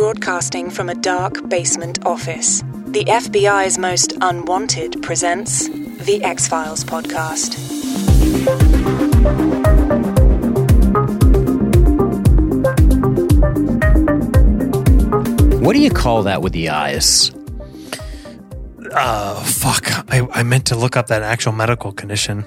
broadcasting from a dark basement office. The FBI's Most Unwanted presents the X Files podcast. What do you call that with the eyes? Uh, fuck. I, I meant to look up that actual medical condition.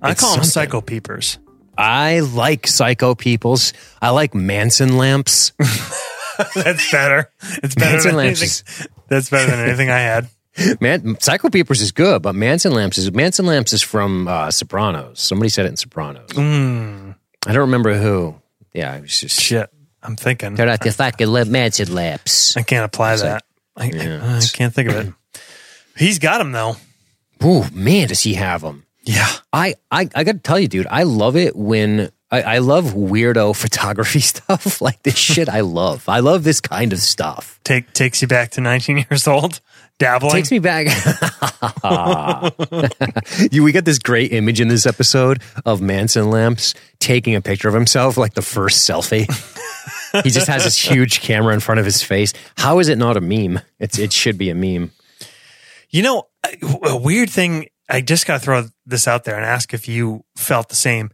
I It's call them psycho peepers. I like psycho peoples. I like Manson lamps. That's better. It's better Manson than lamps anything. That's better than anything I had. Man, psycho peepers is good, but Manson lamps is Manson lamps is from uh, Sopranos. Somebody said it in Sopranos. I don't remember who. Yeah, it was just Shit. I'm thinking. turn out the fucking Manson lamps. I can't apply that. I, Yeah, I, I can't think of it. He's got him though. Oh man, does he have them? Yeah. I, I, I got to tell you, dude, I love it when I, I love weirdo photography stuff like this shit. I love. I love this kind of stuff. Take takes you back to 19 years old, dabbling. takes me back. you, we got this great image in this episode of Manson Lamps taking a picture of himself, like the first selfie. he just has this huge camera in front of his face. How is it not a meme? It's it should be a meme. You know, a weird thing. I just got to throw this out there and ask if you felt the same.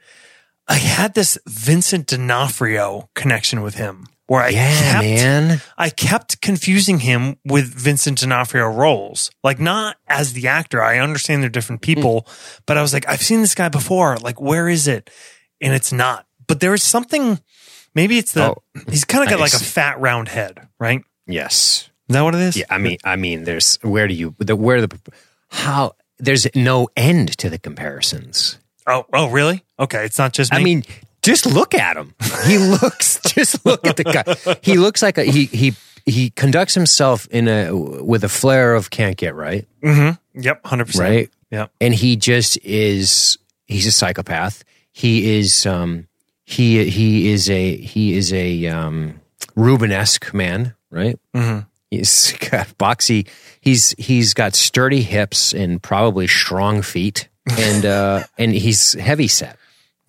I had this Vincent D'Onofrio connection with him, where I Yeah, kept, man. I kept confusing him with Vincent D'Onofrio roles, like not as the actor. I understand they're different hmm. people, but I was like, I've seen this guy before. Like, where is it? And it's not. But there is something. Maybe it's the. Oh, he's kind of got like a fat round head, right? Yes. Is that what it is? Yeah. I mean, I mean, there's where do you the where the how there's no end to the comparisons. Oh, oh, really? Okay, it's not just. Me. I mean, just look at him. He looks. just look at the guy. He looks like a he he he conducts himself in a with a flair of can't get right, Yep, hundred percent. right, Yep. and he just is. He's a psychopath. He is. Um. He he is a he is a um Rubenesque man, right? Mm-hmm. He's got boxy. He's he's got sturdy hips and probably strong feet, and uh and he's heavy set.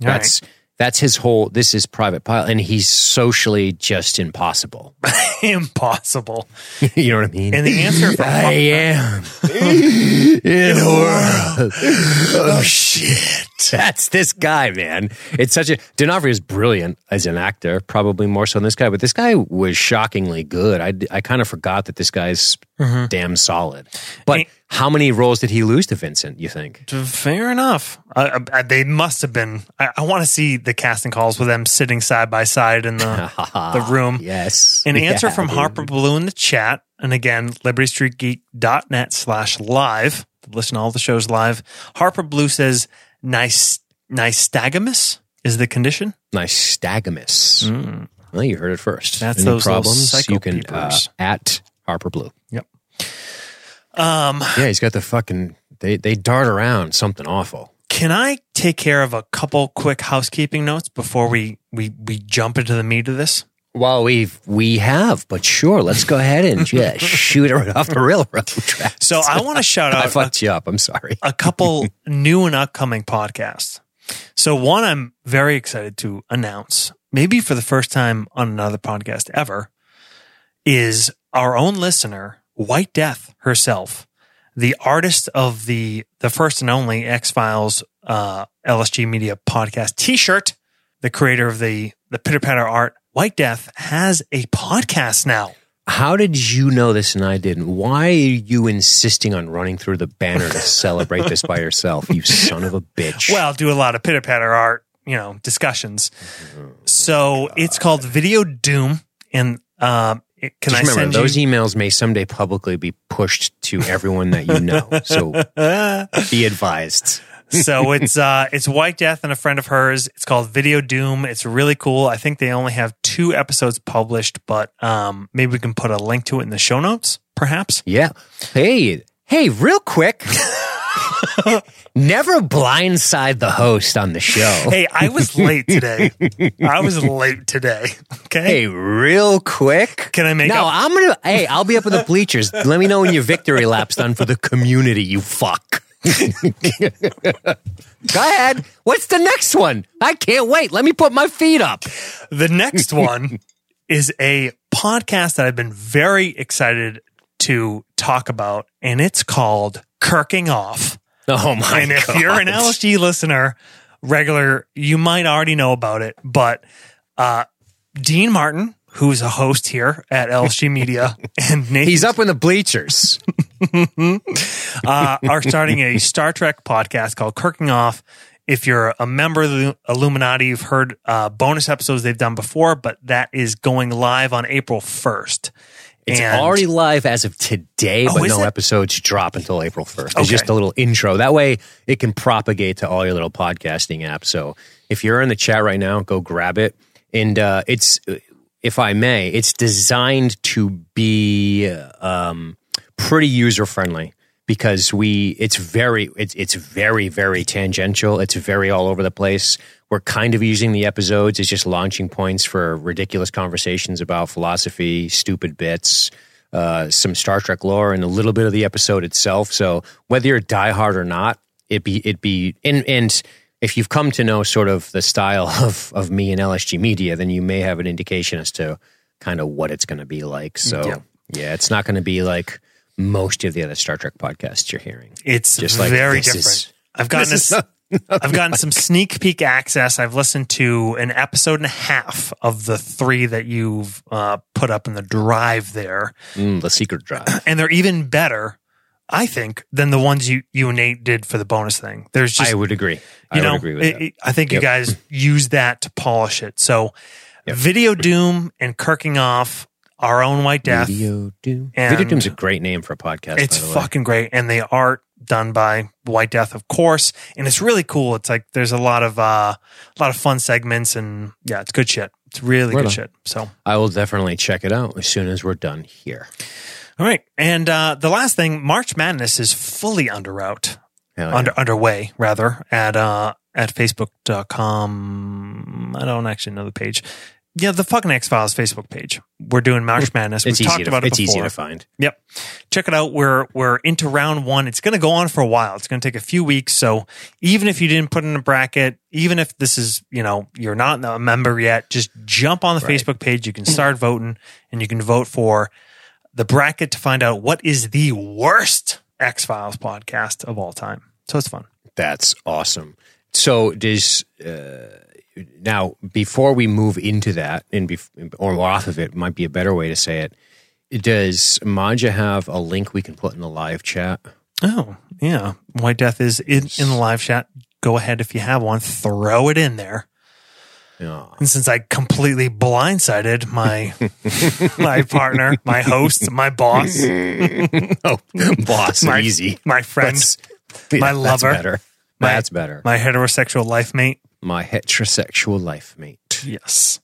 All right. That's that's his whole. This is private pilot, and he's socially just impossible. Impossible. you know what I mean? And the answer for I am in a world of shit. That's this guy, man. It's such a D'Onofrio is brilliant as an actor, probably more so than this guy, but this guy was shockingly good. I, I kind of forgot that this guy's damn solid. But And- how many roles did he lose to Vincent? You think? Fair enough. Uh, uh, they must have been. I, I want to see the casting calls with them sitting side by side in the the room. Yes. An answer Yeah, from dude. Harper Blue in the chat. And again, libertystreetgeek.net slash live. Listen to all the shows live. Harper Blue says nice nystagmus is the condition. Nystagmus. Well, you heard it first. Mm. That's Any those problems? You can uh, at Harper Blue. Um, Yeah, he's got the fucking. They they dart around something awful. Can I take care of a couple quick housekeeping notes before we we we jump into the meat of this? Well, we've we have, but sure, let's go ahead and just shoot it right off the railroad track. So I want to shout I out a, fucked you up. I'm sorry. a couple new and upcoming podcasts. So one I'm very excited to announce, maybe for the first time on another podcast ever, is our own listener, White Death herself, the artist of the the first and only X Files uh, LSG Media podcast T-shirt, the creator of the the pitter patter art. White Death has a podcast now. How did you know this and I didn't? Why are you insisting on running through the banner to celebrate this by yourself? You son of a bitch. Well, do a lot of pitter patter art, you know, discussions. So it's called Video Doom, and um, it, can Just I remember, send those you? emails may someday publicly be pushed to everyone that you know. So be advised. so it's uh, it's White Death and a friend of hers. It's called Video Doom. It's really cool. I think they only have two episodes published, but um, maybe we can put a link to it in the show notes, perhaps. Yeah. Hey, hey, real quick. Never blindside the host on the show. Hey, I was late today. I was late today. Okay. Hey, real quick. Can I make No, up- I'm gonna. Hey, I'll be up in the bleachers. Let me know when your victory lap's done for the community. You fuck. Go ahead. What's the next one? I can't wait. Let me put my feet up. The next one is a podcast that I've been very excited to talk about, and it's called Kirking Off. Oh my and if God. you're an LSG listener, regular, you might already know about it. But uh, Dean Martin, who's a host here at LSG Media, and Nathan He's up in the bleachers. uh, are starting a Star Trek podcast called Kirking Off. If you're a member of the Illuminati, you've heard uh, bonus episodes they've done before, but that is going live on April 1st. It's And- already live as of today, Oh, but no it? episodes drop until April 1st. It's Okay. just a little intro. That way it can propagate to all your little podcasting apps. So if you're in the chat right now, go grab it. And uh, it's, if I may, it's designed to be um, pretty user friendly because we it's very it's it's very very tangential. It's very all over the place. We're kind of using the episodes as just launching points for ridiculous conversations about philosophy stupid bits uh, some star trek lore and a little bit of the episode itself. So whether you're diehard or not it be it be and and if you've come to know sort of the style of of me and lsg media then you may have an indication as to kind of what it's going to be like. So Yeah. yeah it's not going to be like most of the other Star Trek podcasts you're hearing. It's Just like, very different. is- I've gotten this a, is I've gotten some sneak peek access. I've listened to an episode and a half of the three that you've uh, put up in the drive there, Mm, the secret drive. and they're even better, I think, than the ones you you and Nate did for the bonus thing. There's just I would agree. I you know, agree with it- I think Yep. you guys use that to polish it. So, Yep. Video Doom and Kirking Off, Our Own White Death. Video Doom. And- Video Doom's a great name for a podcast. It's by the way. fucking great, and the art done by White Death, of course, and it's really cool. It's like there's a lot of uh, a lot of fun segments, and yeah, it's good shit. It's really Right good on. shit. So, I will definitely check it out as soon as we're done here. all right, and uh, the last thing, March Madness is fully under route, yeah. under underway rather at uh, at Facebook.com. I don't actually know the page. Yeah, the fucking X Files Facebook page. We're doing March Madness. We've it's talked to, about it it's before. easy to find. Yep. Check it out. We're we're into round one. It's going to go on for a while. It's going to take a few weeks. So even if you didn't put in a bracket, even if this is you know you're not a member yet, just jump on the Right. Facebook page. You can start voting, and you can vote for the bracket to find out what is the worst X Files podcast of all time. So it's fun. That's awesome. So does uh, now before we move into that and bef- or off of it might be a better way to say it. Does Manja have a link we can put in the live chat? Oh yeah, White Death is in, in the live chat. Go ahead if you have one, throw it in there. Yeah. And since I completely blindsided my my partner, my host, my boss, Oh, boss, my easy. my friend, That's- my that's lover, better. my- That's better. my heterosexual life mate. My heterosexual life mate. Yes.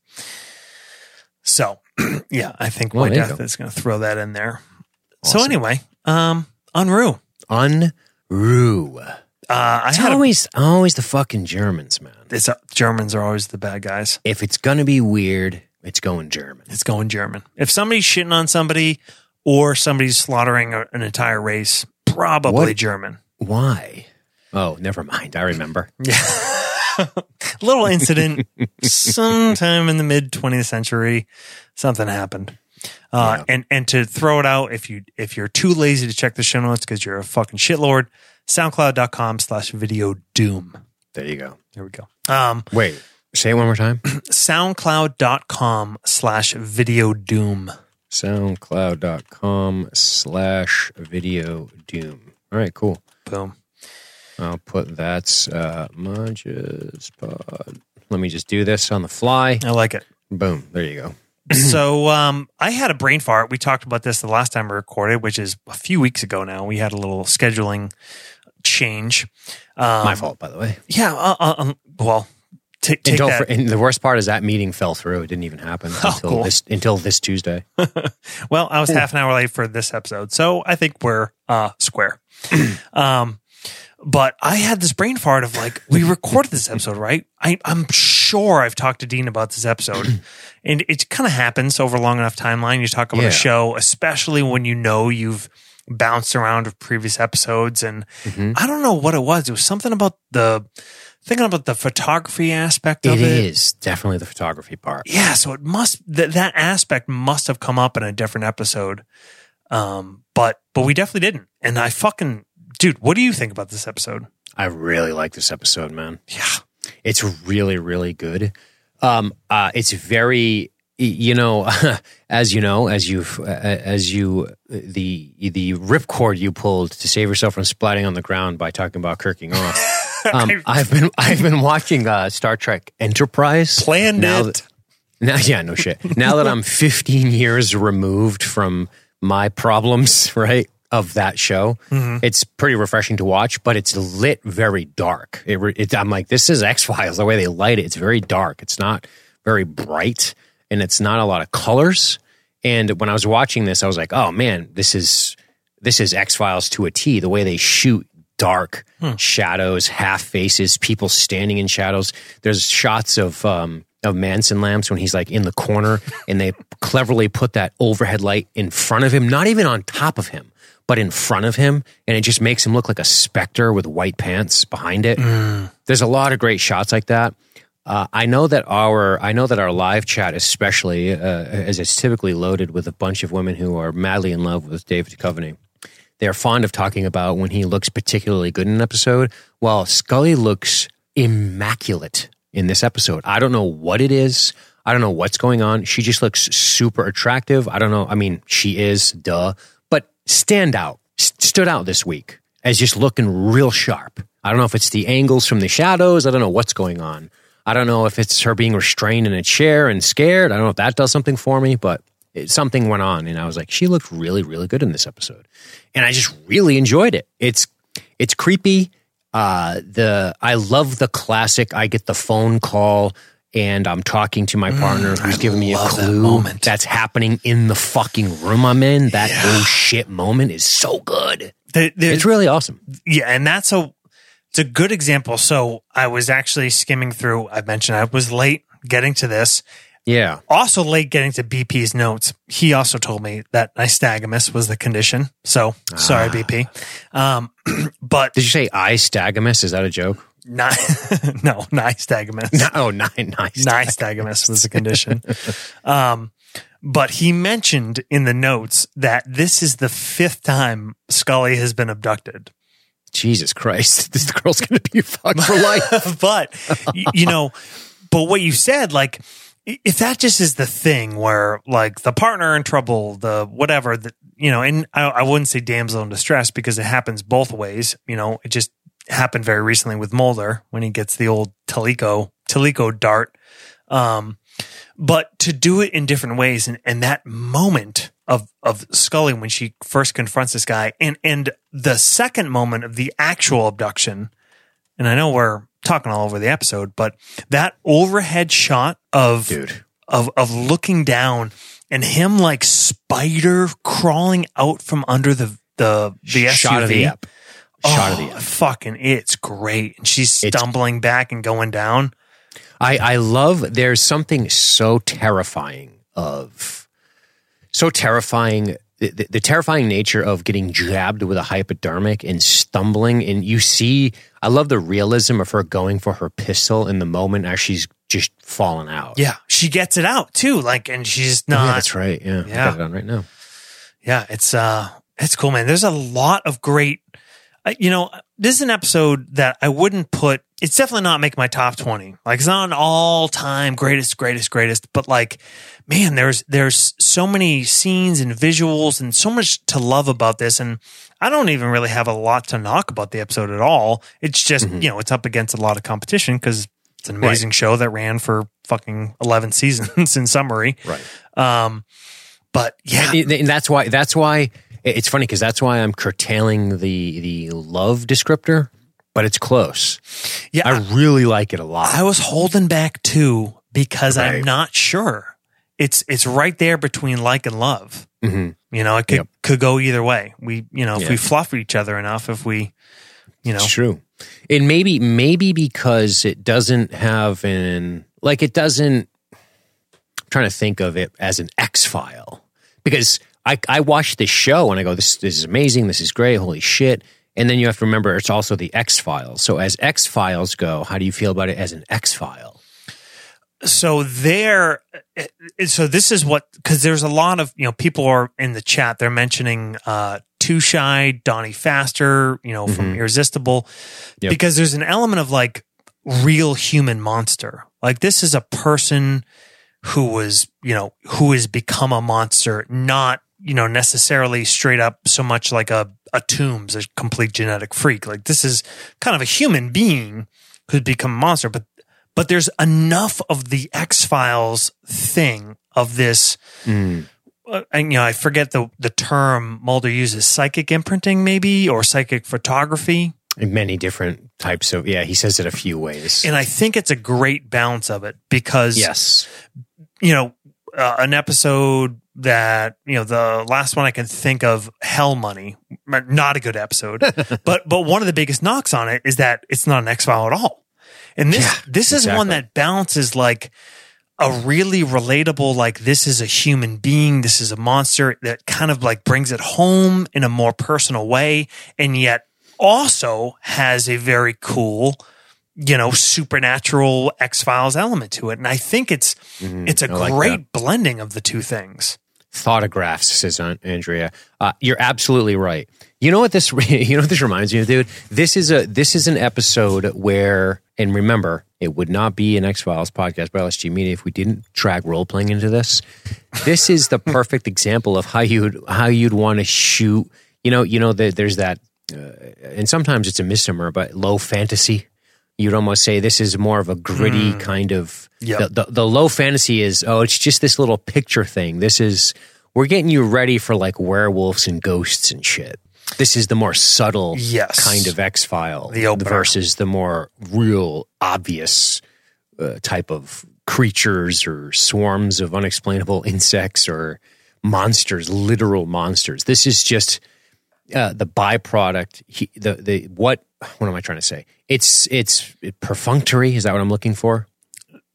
So, yeah, I think Well, White there you Death go. is going to throw that in there. So anyway, um, Unruhe. Unruhe. Uh, I It's had a, always always the fucking Germans, man. it's Germans are always the bad guys. If it's gonna be weird, it's going German. It's going German. If somebody's shitting on somebody or somebody's slaughtering a, an entire race, probably What? German. Why? Oh, never mind. I remember. Yeah. Little incident sometime in the mid 20th century. Something happened. Uh, Yeah. and, and to throw it out, if you, if you're too lazy to check the show notes because you're a fucking shitlord, soundcloud.com slash video doom. There you go. There we go. Um, Wait, say it one more time. soundcloud.com slash video doom. SoundCloud.com slash video doom. All right, cool. Boom. I'll put that's uh Manja's pod. Let me just do this on the fly. I like it. Boom. There you go. so um, I had a brain fart. We talked about this the last time we recorded, which is a few weeks ago now. We had a little scheduling change. Um, My fault, by the way. Yeah. Uh, uh, um, well, t- take that. and the worst part is that meeting fell through. It didn't even happen Oh, until cool. this until this Tuesday. well, I was half an hour late for this episode, so I think we're uh, square. um, but I had this brain fart of like, we recorded this episode, right? I, I'm sure I've talked to Dean about this episode, and it kind of happens over a long enough timeline. You talk about Yeah. a show, especially when you know you've bounced around with previous episodes, and Mhm. I don't know what it was. It was something about the thinking about the photography aspect of It it. is definitely the photography part. Yeah, so it must that that aspect must have come up in a different episode. Um, but but we definitely didn't. And I fucking dude, what do you think about this episode? I really like this episode, man. Yeah. It's really, really good. Um, uh, it's very, you know, as you know, as you, uh, as you, the the ripcord you pulled to save yourself from splatting on the ground by talking about kirking off. Um, I've been, I've been watching uh, Star Trek Enterprise. Planned now that- now, yeah, no shit. Now that I'm 15 years removed from my problems, right, of that show, it's pretty refreshing to watch, but it's lit very dark. It, it, I'm like, this is X Files. The way they light it, it's very dark. It's not very bright, and it's not a lot of colors. And when I was watching this, I was like, oh man, this is this is X Files to a T. The way they shoot dark shadows, half faces, people standing in shadows. There's shots of um, of Manson lamps when he's like in the corner, and they cleverly put that overhead light in front of him, not even on top of him, but in front of him, and it just makes him look like a specter with white pants behind it. There's a lot of great shots like that. Uh, I know that our I know that our live chat, especially uh, as it's typically loaded with a bunch of women who are madly in love with David Duchovny, they're fond of talking about when he looks particularly good in an episode. Well, Scully looks immaculate in this episode. I don't know what it is. I don't know what's going on. She just looks super attractive. I don't know. I mean, she is, duh, but stand out, S- stood out this week as just looking real sharp. I don't know if it's the angles from the shadows. I don't know what's going on. I don't know if it's her being restrained in a chair and scared. I don't know if that does something for me, but it, something went on, and I was like, she looked really, really good in this episode, and I just really enjoyed it. It's it's creepy. Uh, the I love the classic. I get the phone call. And I'm talking to my partner who's giving me a love that clue moment. that's happening in the fucking room I'm in. That oh shit moment is so good. The- the- It's really awesome. yeah, and that's a it's a good example. So I was actually skimming through. I mentioned I was late getting to this. Yeah. Also late getting to BP's notes. He also told me that nystagmus was the condition. So sorry, BP. Um, but Did you say I stagamus? Is that a joke? Not, no, nystagmus. No, oh, nine, nice. nystagmus was the condition. um, but he mentioned in the notes that this is the fifth time Scully has been abducted. Jesus Christ. This girl's going to be fucked for life. but you know, but what you said, like, if that just is the thing where like the partner in trouble, the whatever that you know, and I, I wouldn't say damsel in distress because it happens both ways. You know, it just happened very recently with Mulder when he gets the old Teliko Teliko dart. Um, but to do it in different ways and, and that moment of of Scully when she first confronts this guy and and the second moment of the actual abduction and I know we're talking all over the episode, but that overhead shot of Dude. of of looking down and him like spider crawling out from under the the the Shot SUV. of the ep. Shot of the Oh, fucking it's great. And she's It's- stumbling back and going down. I, I love there's something so terrifying of so terrifying the, the, terrifying nature of getting jabbed with a hypodermic and stumbling and you see I love the realism of her going for her pistol in the moment as she's just falling out. Yeah, she gets it out too. Like, and she's Oh, not. yeah, that's right. Yeah. Yeah. got it on right now. Yeah, it's uh it's cool, man. There's a lot of great you know, this is an episode that I wouldn't put it's definitely not making my top 20. Like it's not an all-time greatest greatest greatest, but like man, there's there's so many scenes and visuals and so much to love about this and I don't even really have a lot to knock about the episode at all. It's just, you know, it's up against a lot of competition cuz it's an amazing show that ran for fucking 11 seasons in summary. Right. Um but yeah, and that's why that's why it's funny because that's why I'm curtailing the the love descriptor, but it's close. yeah, I really like it a lot. I was holding back too because I'm not sure. It's it's right there between like and love. Mhm. You know, it could Yep. could go either way. We you know if Yeah. we fluff each other enough, if we you know It's true. And maybe maybe because it doesn't have an like it doesn't I'm trying to think of it as an X file. Because I I watch this show and I go, this this is amazing, this is great, holy shit. And then you have to remember it's also the X Files. So as X Files go, how do you feel about it as an X File? so there so this is what because there's a lot of you know people are in the chat they're mentioning uh 2Shy donnie pfaster you know from Mhm. irresistible Yep. because there's an element of like real human monster like this is a person who was you know who has become a monster not you know necessarily straight up so much like a a Tooms a complete genetic freak like this is kind of a human being who's become a monster but but there's enough of the X Files thing of this. Mm. uh, And you know, I forget the the term Mulder uses, psychic imprinting, maybe, or psychic photography. Many different types of, yeah, he says it a few ways. And I think it's a great balance of it because, yes. you know, uh, an episode that you know the last one I can think of, Hell Money, not a good episode, but but one of the biggest knocks on it is that it's not an X file at all. And this Yeah, this is one that balances like a really relatable, like this is a human being, this is a monster that kind of like brings it home in a more personal way, and yet also has a very cool, you know, supernatural X Files element to it. And I think it's it's a Mm-hmm. I like great blending of the two things. Thotographs, says Andrea. Uh, you're absolutely right. You know what this? You know what this reminds me of, dude. This is a this is an episode where, and remember, it would not be an X Files podcast by LSG Media if we didn't drag role playing into this. This is the perfect example of how you'd how you'd want to shoot. You know, you know that there's that, uh, and sometimes it's a misnomer, but low fantasy. You'd almost say this is more of a gritty kind of. Yep. The, the, the low fantasy is oh, it's just this little picture thing. This is we're getting you ready for like werewolves and ghosts and shit. This is the more subtle Yes. kind of X file versus the more real, obvious uh, type of creatures or swarms of unexplainable insects or monsters, literal monsters. This is just uh, the byproduct. He, the the what what am I trying to say? It's it's perfunctory. Is that what I'm looking for?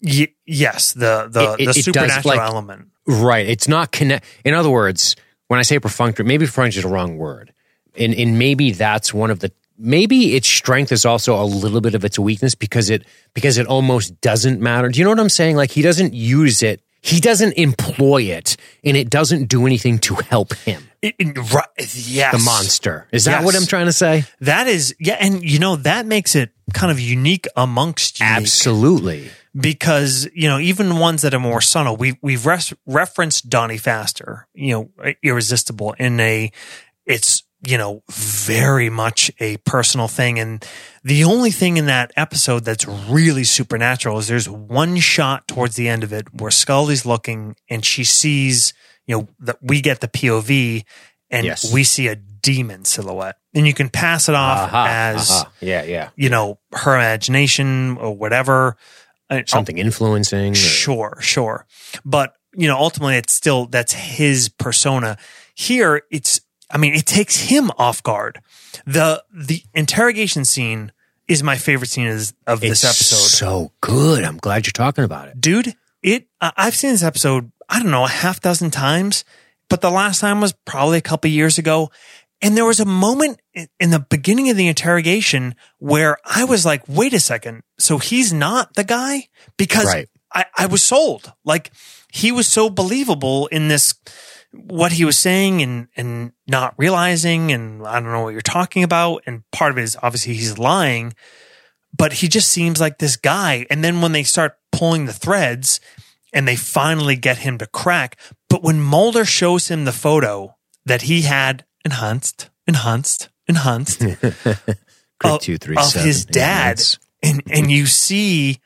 Y- yes, the the, It- it- the it does, supernatural like- element. Right. It's not connect. In other words, when I say perfunctory, maybe perfunctory is the wrong word, and and maybe that's one of the maybe its strength is also a little bit of its weakness because it because it almost doesn't matter. Do you know what I'm saying? Like he doesn't use it. He doesn't employ it, and it doesn't do anything to help him. It- it- right, yes, The monster. Is that what I'm trying to say? That is, yeah, and you know that makes it kind of unique amongst unique Absolutely. because you know even ones that are more subtle. We we've res- referenced Donnie Pfaster, you know, irresistible in a. It's you know very much a personal thing, and the only thing in that episode that's really supernatural is there's one shot towards the end of it where Scully's looking and she sees you know that we get the POV and Yes. we see a demon silhouette, and you can pass it off Aha, as aha. yeah, yeah. you know her imagination or whatever. Uh, Something influencing. or- Sure, sure. But, you know, ultimately it's still, that's his persona. Here, it's, I mean, it takes him off guard. The, the interrogation scene is my favorite scene is, of It's this episode. so good. I'm glad you're talking about it. Dude, it, I- I've seen this episode, I don't know, a half dozen times, but the last time was probably a couple years ago. And there was a moment in- the beginning of the interrogation where I was like, wait a second. So he's not the guy? Because Right. I, I was sold. Like he was so believable in this, what he was saying and, and not realizing. And I don't know what you're talking about. And part of it is obviously he's lying, but he just seems like this guy. And then when they start pulling the threads and they finally get him to crack, but when Mulder shows him the photo that he had enhanced, enhanced, enhanced of, two, three, of seven. his dad, and and you see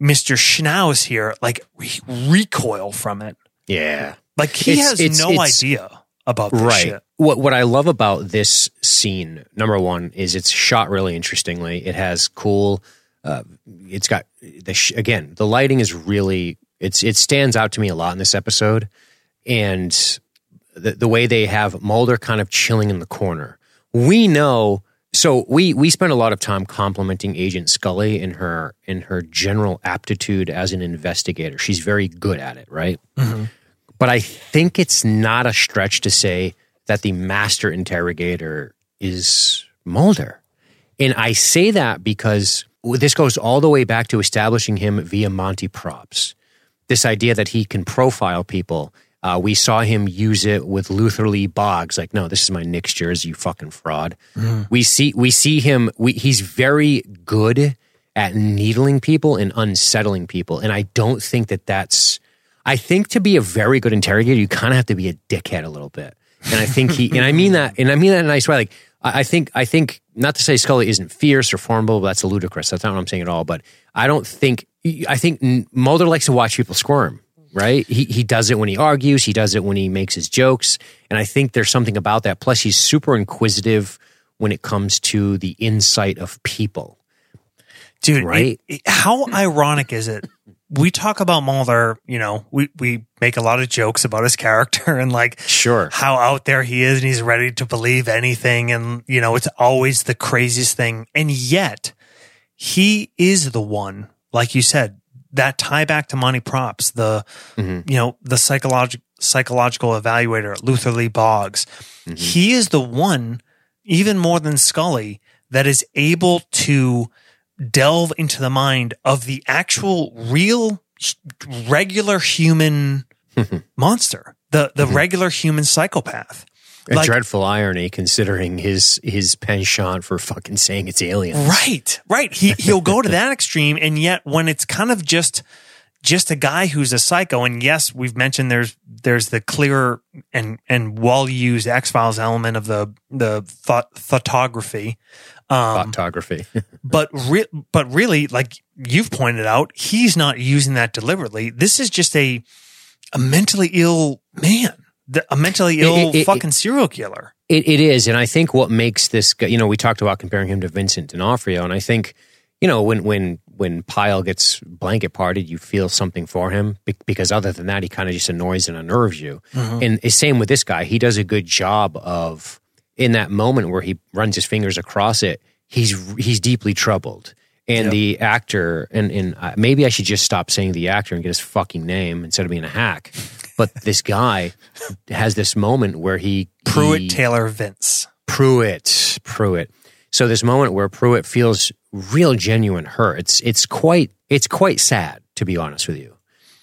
Mr. Schnauz here like re- recoil from it, Yeah. like he It's- has it's- no it's- idea about this right. shit. What what I love about this scene, number one, is it's shot really interestingly. It has cool. Uh, it's got the sh- again the lighting is really it's it stands out to me a lot in this episode, and the the way they have Mulder kind of chilling in the corner. We know. So we we spent a lot of time complimenting Agent Scully in her in her general aptitude as an investigator. She's very good at it, right? Mm-hmm. But I think it's not a stretch to say that the master interrogator is Mulder. And I say that because this goes all the way back to establishing him via Monty props. This idea that he can profile people. Uh, we saw him use it with Luther Lee Boggs. Like, no, this is my Knicks jersey, you fucking fraud. Mm-hmm. We see we see him. We, he's very good at needling people and unsettling people, and I don't think that that's. I think to be a very good interrogator, you kind of have to be a dickhead a little bit. And I think he, and I mean that, and I mean that in a nice way. Like, I I think, I think, not to say Scully isn't fierce or formidable, that's ludicrous. That's not what I'm saying at all. But I don't think, I think Mulder likes to watch people squirm, right? He, he does it when he argues, he does it when he makes his jokes. And I think there's something about that. Plus, he's super inquisitive when it comes to the insight of people. dude it- Right? it- how ironic is it we talk about mulder you know we, we make a lot of jokes about his character and like Sure. how out there he is and he's ready to believe anything and you know it's always the craziest thing and yet he is the one like you said that tie back to monty props the Mhm. you know the psychological psychological evaluator luther lee boggs he is the one even more than scully that is able to delve into the mind of the actual real regular human monster the the mm-hmm. regular human psychopath A Like- dreadful irony considering his his penchant for fucking saying it's alien. Right, right. He he'll go to that extreme, and yet when it's kind of just just a guy who's a psycho, and yes, we've mentioned there's there's the clear and and well used X Files element of the the thought photography, um, Photography. but re- but really, like you've pointed out, he's not using that deliberately. This is just a a mentally ill man, a mentally ill it- it- fucking serial killer. It, it is, and I think what makes this, you know, we talked about comparing him to Vincent D'Onofrio, and I think, you know, when when when Pyle gets blanket parted, you feel something for him because other than that, he kind of just annoys and unnerves you. And it's same with this guy; he does a good job of in that moment where he runs his fingers across it. He's he's deeply troubled. And Yep. the actor, and, and uh, maybe I should just stop saying the actor and get his fucking name instead of being a hack. But this guy has this moment where he Pruitt he- Taylor Vince. Pruitt, Pruitt. So this moment where Pruitt feels real genuine hurt. It's it's quite it's quite sad to be honest with you,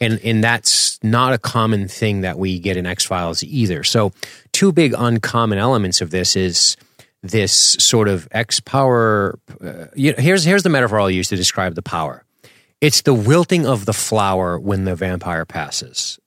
and and that's not a common thing that we get in X Files either. So two big uncommon elements of this is this sort of X power. Uh, you know, here's here's the metaphor I'll use to describe the power. It's the wilting of the flower when the vampire passes.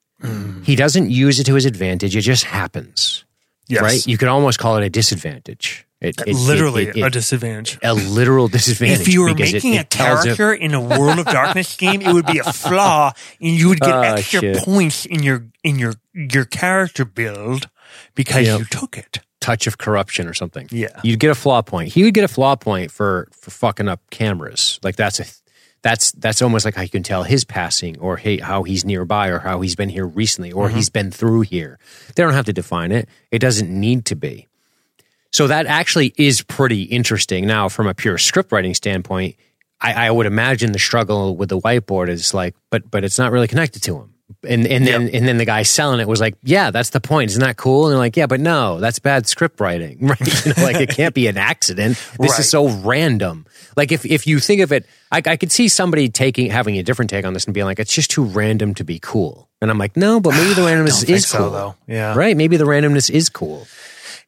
He doesn't use it to his advantage; it just happens Yes. right? You could almost call it a disadvantage. It, it- Literally it- it- a disadvantage. a literal disadvantage. if you were making a character in a World of Darkness game, it would be a flaw, and you would get Ah, extra shit. points in your in your your character build because Yep. you took it. touch of corruption or something. Yeah. you'd get a flaw point. He would get a flaw point for for fucking up cameras. Like that's a that's that's almost like how you can tell his passing or hey, how he's nearby or how he's been here recently or Mm-hmm. he's been through here. They don't have to define it. It doesn't need to be. So that actually is pretty interesting. Now, from a pure script writing standpoint, I, I would imagine the struggle with the whiteboard is like, but but it's not really connected to him. And and then and then the guy selling it was like, yeah, that's the point. Isn't that cool? And they're like, yeah, but no, that's bad script writing, right? You know, like it can't be an accident. This Right. is so random. Like if if you think of it, I, I could see somebody taking having a different take on this and being like, it's just too random to be cool. And I'm like, no, but maybe the randomness is so, cool, though. Yeah. right? Maybe the randomness is cool.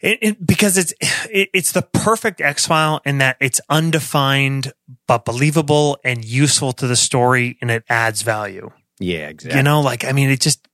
It, it, because it's it, it's the perfect X file in that it's undefined but believable and useful to the story, and it adds value. Yeah, exactly. You know, like I mean, it just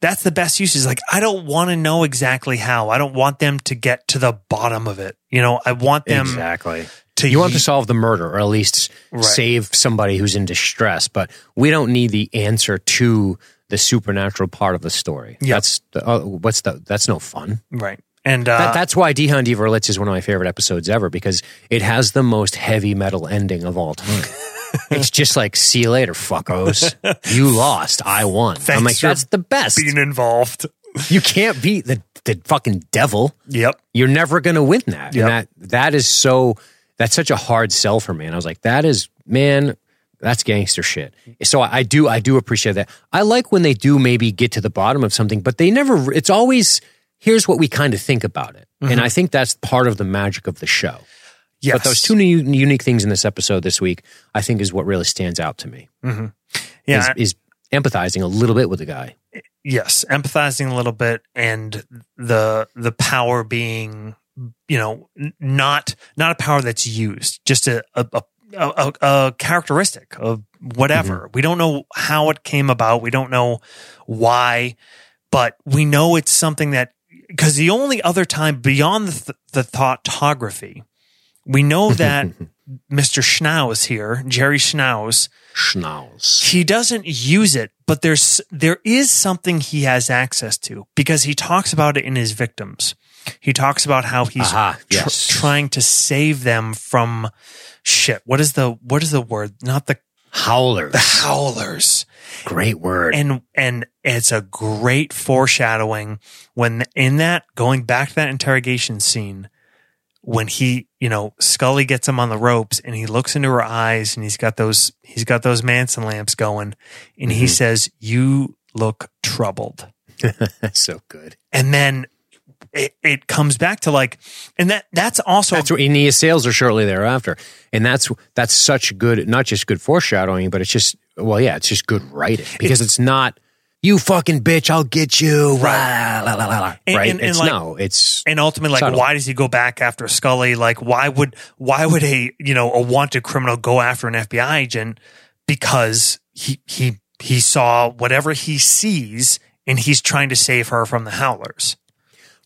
that's the best use. Is like I don't want to know exactly how. I don't want them to get to the bottom of it. You know, I want them exactly. to. You want to solve the murder or at least Right. save somebody who's in distress, but we don't need the answer to the supernatural part of the story. Yeah. That's the, uh, what's the that's no fun. right, and uh, That, that's why Die Hand Verlitz is one of my favorite episodes ever because it has the most heavy metal ending of all time. it's just like, see you later, fuckos. You lost. I won. I'm Thanks like, for that's the best. being involved. You can't beat the, the fucking devil Yep. you're never going to win that. Yep. And that that is so that's such a hard sell for me. And I was like, that is man, that's gangster shit. So I, I do I do appreciate that. I like when they do maybe get to the bottom of something, but they never. It's always here's what we kind of think about it, Mm-hmm. and I think that's part of the magic of the show. Yes. But those two new, unique things in this episode this week, I think, is what really stands out to me. yeah, Is, is empathizing a little bit with the guy. yes, empathizing a little bit, and the the power being, you know, not not a power that's used, just a a, a, a, a characteristic of whatever. We don't know how it came about. We don't know why, but we know it's something that because the only other time beyond the, th- the thoughtography, we know that Mr. Schnauz here, Jerry Schnauz, Schnauz. he doesn't use it, but there's there is something he has access to because he talks about it in his victims. He talks about how he's Aha, tr- yes. trying to save them from shit. What is the what is the word? Not the Howlers. the howlers. Great word. And and it's a great foreshadowing when in that going back to that interrogation scene when he, you know, Scully gets him on the ropes and he looks into her eyes and he's got those he's got those Manson lamps going and he mm-hmm. says, "You look troubled." So good. And then it, it comes back to like and that that's also That's what, and he assails her shortly thereafter, and that's that's such good, not just good foreshadowing, but it's just well, yeah, it's just good writing because it's not you fucking bitch, I'll get you, right? La, la, la, la, And- right? and- and it's like- no, it's and ultimately like Subtle. why does he go back after Scully like why would why would a you know a wanted criminal go after an FBI agent because he he he saw whatever he sees and he's trying to save her from the howlers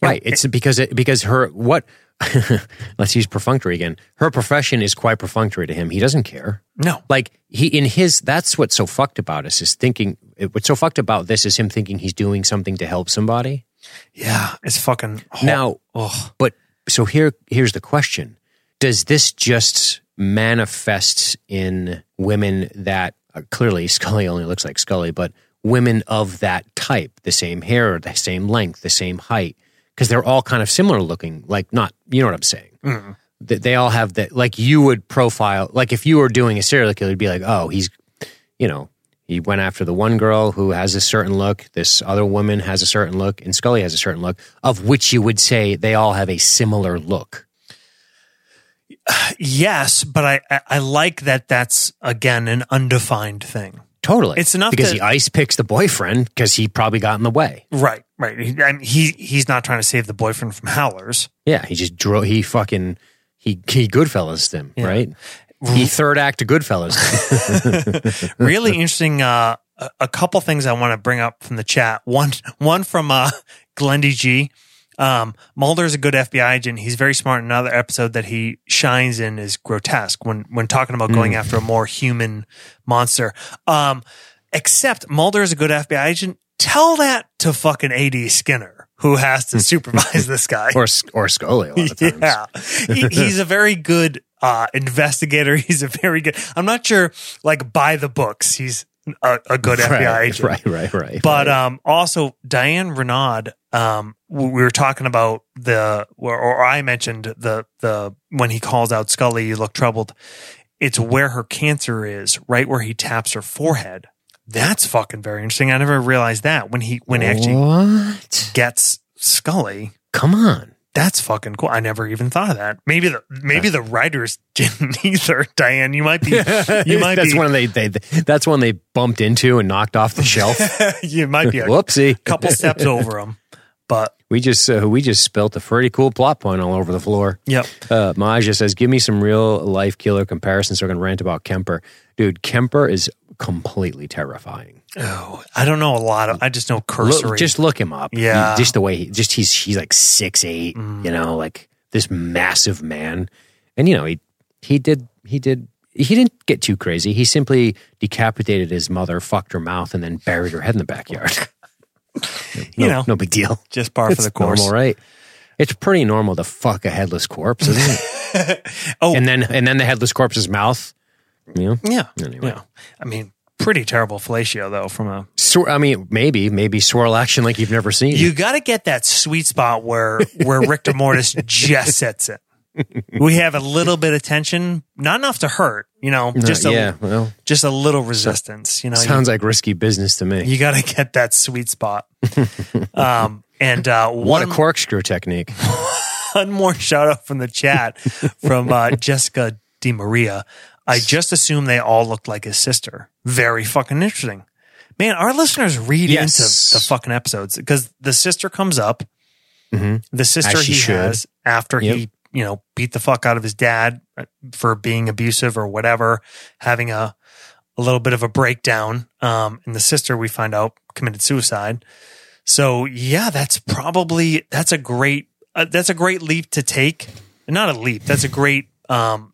right. It's because it, because her what. let's use perfunctory again. Her profession is quite perfunctory to him. He doesn't care. no Like he in his that's what's so fucked about us is thinking what's so fucked about this is him thinking he's doing something to help somebody. yeah it's fucking Now, Ugh. but so here here's the question. Does this just manifest in women that uh, clearly Scully only looks like Scully, but women of that type, the same hair, the same length, the same height, because they're all kind of similar looking. Like not, you know what I'm saying? Mm-hmm. That they all have that. Like you would profile, like if you were doing a serial killer, you'd be like, oh, he's, you know, he went after the one girl who has a certain look. This other woman has a certain look, and Scully has a certain look, of which you would say they all have a similar look. yes but I I like that that's again an undefined thing Totally, It's enough because he ice picks the boyfriend because he probably got in the way. right right he, I mean, he he's not trying to save the boyfriend from howlers Yeah, he just drove. He fucking he he Goodfellas them right. He third act to Goodfellas. really interesting. Uh, a, a couple things I want to bring up from the chat. One, one from uh, Glendy G. Um, Mulder is a good FBI agent. He's very smart. Another episode that he shines in is grotesque when when talking about going after a more human monster. Um, except Mulder is a good FBI agent. Tell that to fucking AD Skinner, who has to supervise this guy. or or Scully a lot of times. Yeah, he, he's a very good uh, investigator. He's a very good. I'm not sure, like by the books, he's a, a good FBI right, agent. right, right, right. But right. um, also Diane Renaud, um, we we were talking about the, or, or I mentioned the the when he calls out Scully, you look troubled. It's where her cancer is, right where he taps her forehead. That's fucking very interesting. I never realized that when he when he actually what? gets Scully. Come on. That's fucking cool. I never even thought of that. Maybe the maybe the writers didn't either. Diane, you might be you might that's be one they, they that's one they bumped into and knocked off the shelf. you might be a Whoopsie. couple steps over them. But We just uh, we just spilt a pretty cool plot point all over the floor. yep, Uh, Maja says, "Give me some real life killer comparisons." So I can rant about Kemper, dude. Kemper is completely terrifying. Oh, I don't know a lot of. I just know cursory. Look, just look him up. Yeah. Just the way he just he's he's like six eight. You mm. know, like this massive man, and you know he he did he did he didn't get too crazy. He simply decapitated his mother, fucked her mouth, and then buried her head in the backyard. You know. no big deal. just par for It's the course. normal, right? It's pretty normal to fuck a headless corpse, isn't it? Oh. and then and then the headless corpse's mouth. You know, Yeah, Anyway. yeah. I mean, pretty terrible fellatio though. From a Swir- I mean, maybe maybe swirl action like you've never seen. you got to get that sweet spot where where Richter Mortis just sets it. We have a little bit of tension, not enough to hurt. You know, just a, yeah, well, just a little resistance. You know, you- sounds like risky business to me. You got to get that sweet spot. um, and uh, what one, a corkscrew technique! one more shout out from the chat from uh, Jessica Di Maria. I just assumed they all looked like his sister. Very fucking interesting. Man, our listeners read Yes. into the fucking episodes because the sister comes up. The sister he should. has after Yep. he, you know, beat the fuck out of his dad uh, for being abusive or whatever, having a a little bit of a breakdown. Um, and the sister we find out committed suicide. So yeah, that's probably that's a great uh, that's a great leap to take. Not a leap. That's a great um,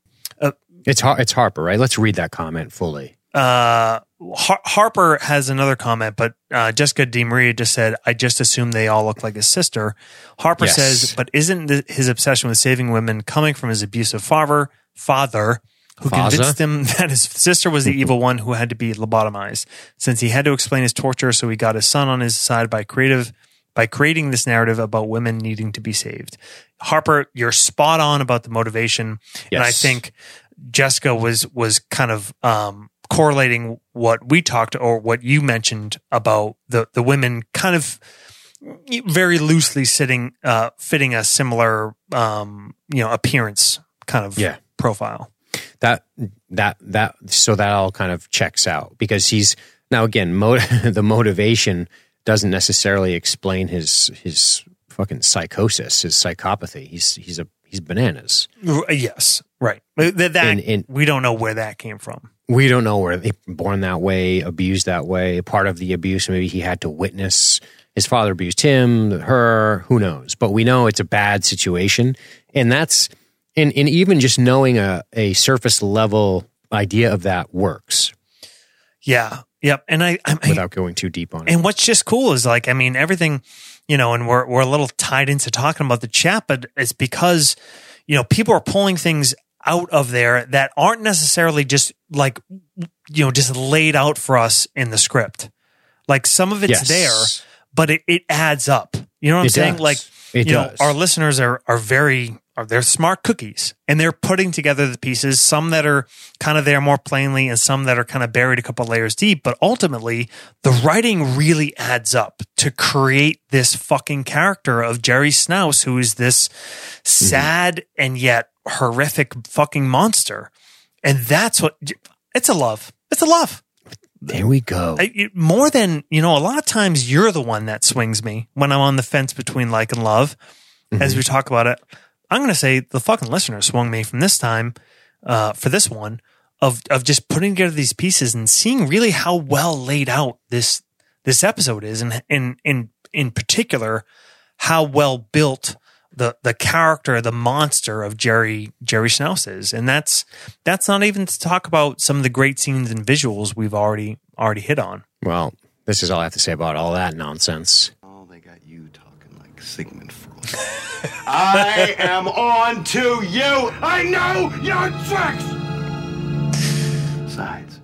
It's Har- it's Harper, right? Let's read that comment fully. uh, Har- Harper has another comment, but uh, Jessica Di Maria just said, "I just assume they all look like his sister." Harper Yes. says, "But isn't his obsession with saving women coming from his abusive father, father, who Faza? convinced him that his sister was the evil one who had to be lobotomized? Since he had to explain his torture, so he got his son on his side by creative." By creating this narrative about women needing to be saved, Harper, you're spot on about the motivation, and I think Jessica was was kind of um, correlating what we talked or what you mentioned about the the women kind of very loosely sitting uh, fitting a similar um, you know appearance kind of Yeah. profile. that that that so that all kind of checks out because he's now again mo- the motivation doesn't necessarily explain his his fucking psychosis his psychopathy he's he's a he's bananas Yes, right. That, that And- and- we don't know where that came from. we don't know where they born that way abused that way part of the abuse maybe he had to witness his father abused him her who knows but we know it's a bad situation and that's and, and even just knowing a, a surface level idea of that works Yeah. Yep. And I, I, I without going too deep on it And what's just cool is like, I mean, everything, you know, and we're we're a little tied into talking about the chat, but it's because, you know, people are pulling things out of there that aren't necessarily just like, you know, just laid out for us in the script. Like some of it's Yes. there, but it, it adds up. You know what I'm It saying? does. Like, It you know, our listeners are are very are they're smart cookies and they're putting together the pieces, some that are kind of there more plainly and some that are kind of buried a couple layers deep. But ultimately, the writing really adds up to create this fucking character of Gerry Schnauz, who is this mm-hmm. sad and yet horrific fucking monster. And that's what it's a love. It's a love. There we go. I, more than you know a lot of times you're the one that swings me when i'm on the fence between like and love as mm-hmm. we talk about it i'm going to say the fucking listener swung me from this time uh, for this one of of just putting together these pieces and seeing really how well laid out this this episode is and in in in particular how well built the the character the monster of Jerry Gerry Schnauz is and that's that's not even to talk about some of the great scenes and visuals we've already already hit on well, this is all I have to say about all that nonsense. Oh, they got you talking like Sigmund Freud. I am on to you. I know your tricks. Besides,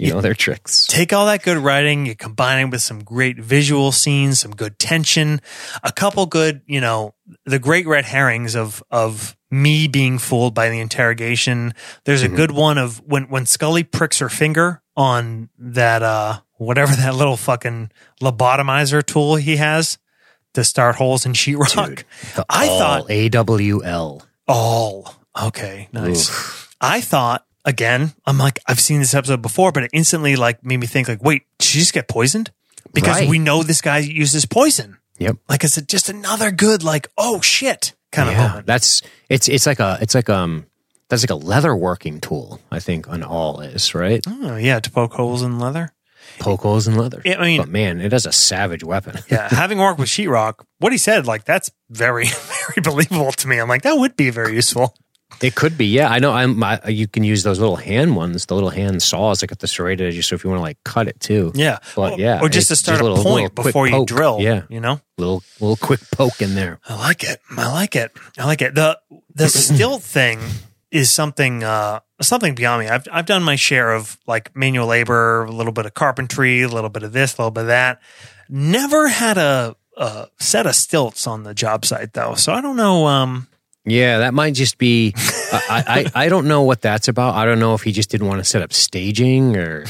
You know their tricks. take all that good writing, you combine it with some great visual scenes, some good tension, a couple good, you know, the great red herrings of of me being fooled by the interrogation. There's a good one of when when Scully pricks her finger on that uh whatever that little fucking lobotomizer tool he has to start holes in sheetrock. I thought A W L. awl. Okay, nice. I thought again, I'm like, I've seen this episode before, but it instantly like made me think like, wait, did she just get poisoned? Because Right. we know this guy uses poison. Yep. Like it's just another good like, oh shit kind of Yeah, moment. that's it's it's like a it's like um that's like a leather working tool. I think an awl is right. Oh yeah, to poke holes in leather. Poke holes in leather. I mean- but man, it is a savage weapon. Yeah, having worked with sheetrock, what he said, like that's very, very believable to me. I'm like, that would be very useful. It could be, yeah. I know. I'm. I, you can use those little hand ones, the little hand saws, like at the serrated edges, uh, so if you want to like cut it too. Yeah, But yeah, or just to start just a little- point little before you drill. Yeah. you know. Little little quick poke in there. I like it. I like it. I like it. The the still thing is something uh something beyond me. I've I've done my share of like manual labor, a little bit of carpentry, a little bit of this, a little bit of that. Never had a, a set of stilts on the job site though, so I don't know. Um, Yeah, that might just be. I, I I don't know what that's about. I don't know if he just didn't want to set up staging or.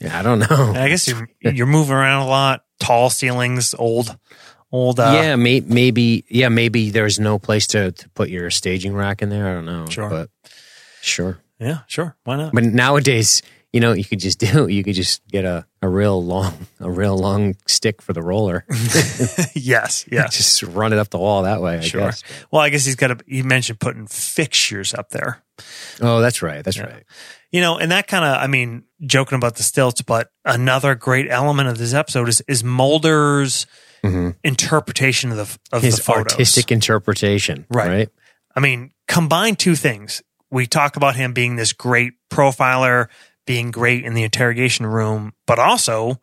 Yeah, I don't know. I guess you're you're moving around a lot, tall ceilings, old Old, uh, yeah, may, maybe. Yeah, maybe there's no place to, to put your staging rack in there. I don't know. Sure. but sure. yeah, sure. Why not? But nowadays, you know, you could just do. You could just get a, a real long a real long stick for the roller. yes, yes. just run it up the wall that way. I Sure. guess. Well, I guess he's got to. He mentioned putting fixtures up there. Oh, that's right. That's right. You know, and that kind of, I mean, joking about the stilts, but another great element of this episode is is Mulder's interpretation of the of Mm-hmm. His the photos. artistic interpretation. Right. Right. I mean, combine two things. We talk about him being this great profiler, being great in the interrogation room, but also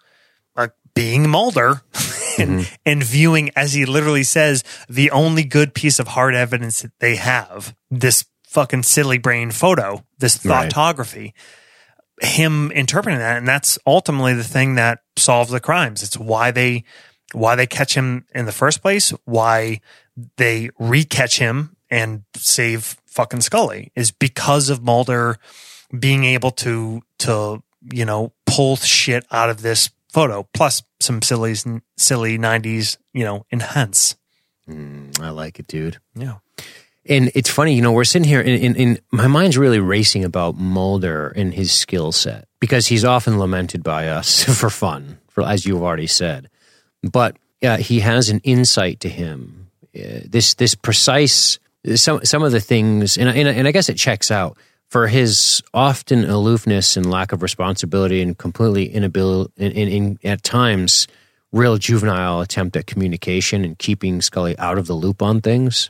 like being Mulder and, and viewing, as he literally says, the only good piece of hard evidence that they have this fucking silly brain photo, this Right. Him interpreting that, and that's ultimately the thing that solves the crimes. It's why they why they catch him in the first place, why they recatch him and save fucking Scully is because of Mulder being able to to you know pull shit out of this photo, plus some silly silly nineties you know enhance. Mm, I like it, dude. Yeah, And it's funny, you know, we're sitting here and, and, and my mind's really racing about Mulder and his skill set because he's often lamented by us for fun, for, as you've already said. But uh, he has an insight to him. Uh, this this precise some some of the things, and, and and I guess it checks out for his often aloofness and lack of responsibility and completely inability, in, in, in at times, real juvenile attempt at communication and keeping Scully out of the loop on things.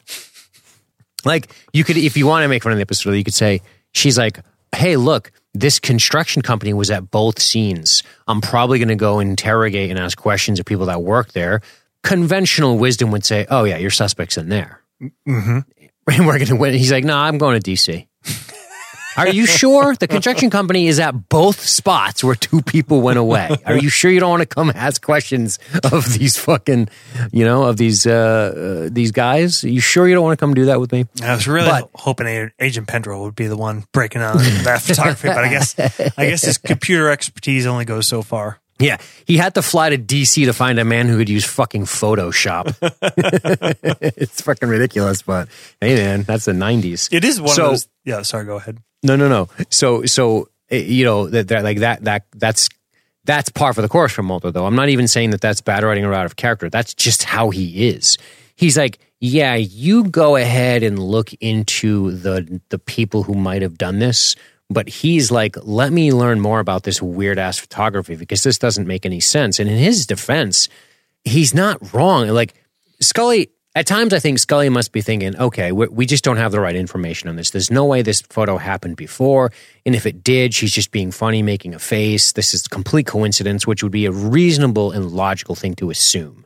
Like you could, if you want to make fun of the episode, you could say she's like, "Hey, look, this construction company was at both scenes. I'm probably going to go interrogate and ask questions of people that work there." Conventional wisdom would say, "Oh yeah, your suspect's in there." Mm-hmm. And we're going to win. He's like, "No, I'm going to DC." Are you sure the construction company is at both spots where two people went away? Are you sure you don't want to come ask questions of these fucking, you know, of these uh, uh these guys? Are you sure you don't want to come do that with me? I was really But- hoping Agent Pendrell would be the one breaking on that photography, but I guess I guess his computer expertise only goes so far. Yeah, he had to fly to DC to find a man who could use fucking Photoshop. it's fucking ridiculous, but hey, man, that's the '90s. It is one So- of those. Yeah, sorry. Go ahead. No, no, no. So, so eh, you know that that like that that that's that's par for the course for Mulder. Though I'm not even saying that that's bad writing or out of character. That's just how he is. He's like, yeah, you go ahead and look into the the people who might have done this. But he's like, let me learn more about this weird ass photography because this doesn't make any sense. And in his defense, he's not wrong. Like Scully, at times I think Scully must be thinking, okay, we, we just don't have the right information on this. There's no way this photo happened before. And if it did, she's just being funny, making a face. This is complete coincidence, which would be a reasonable and logical thing to assume.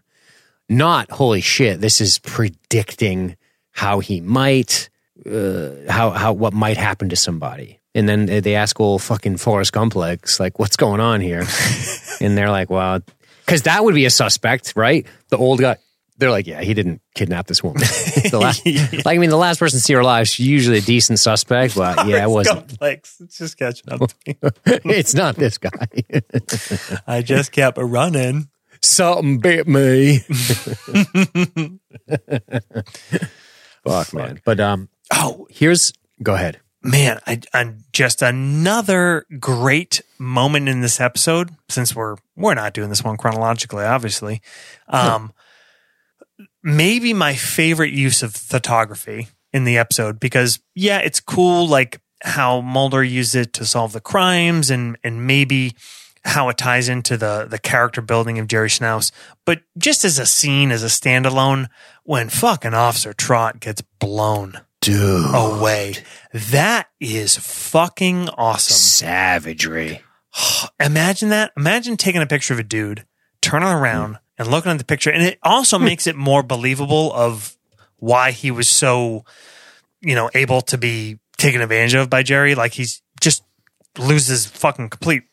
Not, holy shit, this is predicting how he might, uh, how, how, what might happen to somebody. And then they ask old fucking Forrest Complex, like, what's going on here? and they're like, well, because that would be a suspect, right? The old guy. They're like, yeah, he didn't kidnap this woman. the last, like, I mean, the last person to see her alive, she's usually a decent suspect, but yeah, it wasn't. Complex. It's just catching up. to me. it's not this guy. I just kept running. Something bit me. Fuck, man. But um, Oh here's go ahead. man, I, I just another great moment in this episode. Since we're we're not doing this one chronologically, obviously. Um, maybe my favorite use of photography in the episode because yeah, it's cool. Like how Mulder used it to solve the crimes, and and maybe how it ties into the the character building of Gerry Schnauz. But just as a scene, as a standalone, when fucking Officer Trot gets blown Dude. away. That is fucking awesome. Savagery. Imagine that. Imagine taking a picture of a dude, turning around and looking at the picture. And it also hmm. makes it more believable of why he was so, you know, able to be taken advantage of by Gerry. Like he's just loses fucking complete.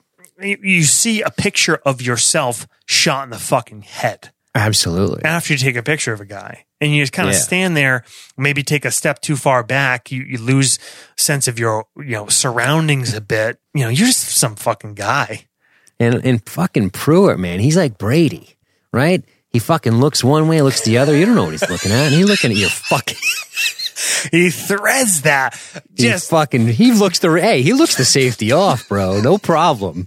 You you see a picture of yourself shot in the fucking head Absolutely. after you take a picture of a guy and you just kind of Yeah. stand there, maybe take a step too far back, you, you lose sense of your, you know, surroundings a bit. You know, you're just some fucking guy. And and fucking Pruitt, man, he's like Brady, right? He fucking looks one way, looks the other. You don't know what he's looking at. And he's looking at your fucking. He threads that. He Just fucking. He looks the. Hey, he looks the safety off, bro. No problem.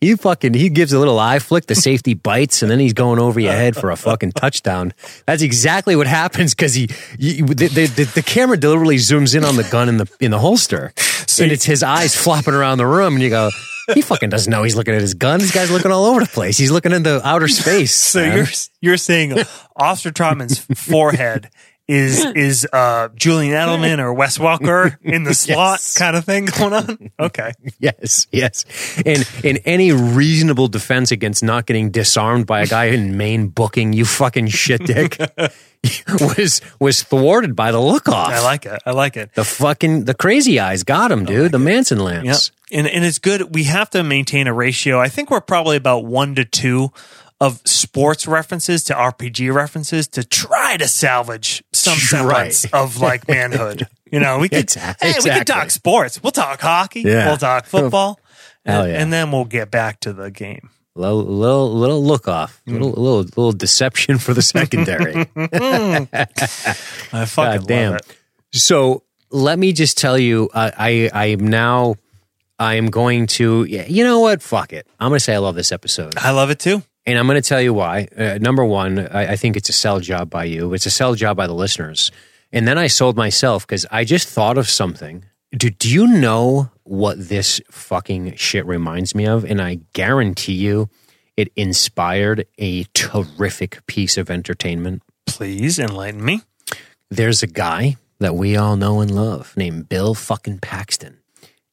He fucking. He gives a little eye flick. The safety bites, and then he's going over your head for a fucking touchdown. That's exactly what happens because he. he the, the, the, the camera deliberately zooms in on the gun in the in the holster, and it's his eyes flopping around the room, and you go. He fucking doesn't know he's looking at his gun. This guy's looking all over the place. He's looking into outer space. so man. you're you're saying Officer Trotman's forehead is is uh Julian Edelman or Wes Welker in the slot Yes. kind of thing going on? Okay. Yes, yes. And in any reasonable defense against not getting disarmed by a guy in Maine booking you fucking shit dick was was thwarted by the look off. I like it. I like it. the fucking the crazy eyes got him, dude. the Manson lamps. Yep. And and it's good. We have to maintain a ratio. I think we're probably about one to two of sports references to RPG references to try to salvage some Right. semblance of like manhood. You know, we could Exact- hey, we could talk sports. We'll talk hockey. Yeah. We'll talk football. Hell and, yeah. and then we'll get back to the game. Little little little look off. Mm. Little little little deception for the secondary. I fucking God damn. it. So let me just tell you, I, I I am now. I am going to. yeah, You know what? Fuck it. I'm going to say I love this episode. I love it too. And I'm going to tell you why. Uh, number one, I, I think it's a sell job by you. It's a sell job by the listeners. And then I sold myself because I just thought of something. Do, do you know what this fucking shit reminds me of? And I guarantee you it inspired a terrific piece of entertainment. Please enlighten me. There's a guy that we all know and love named Bill fucking Paxton.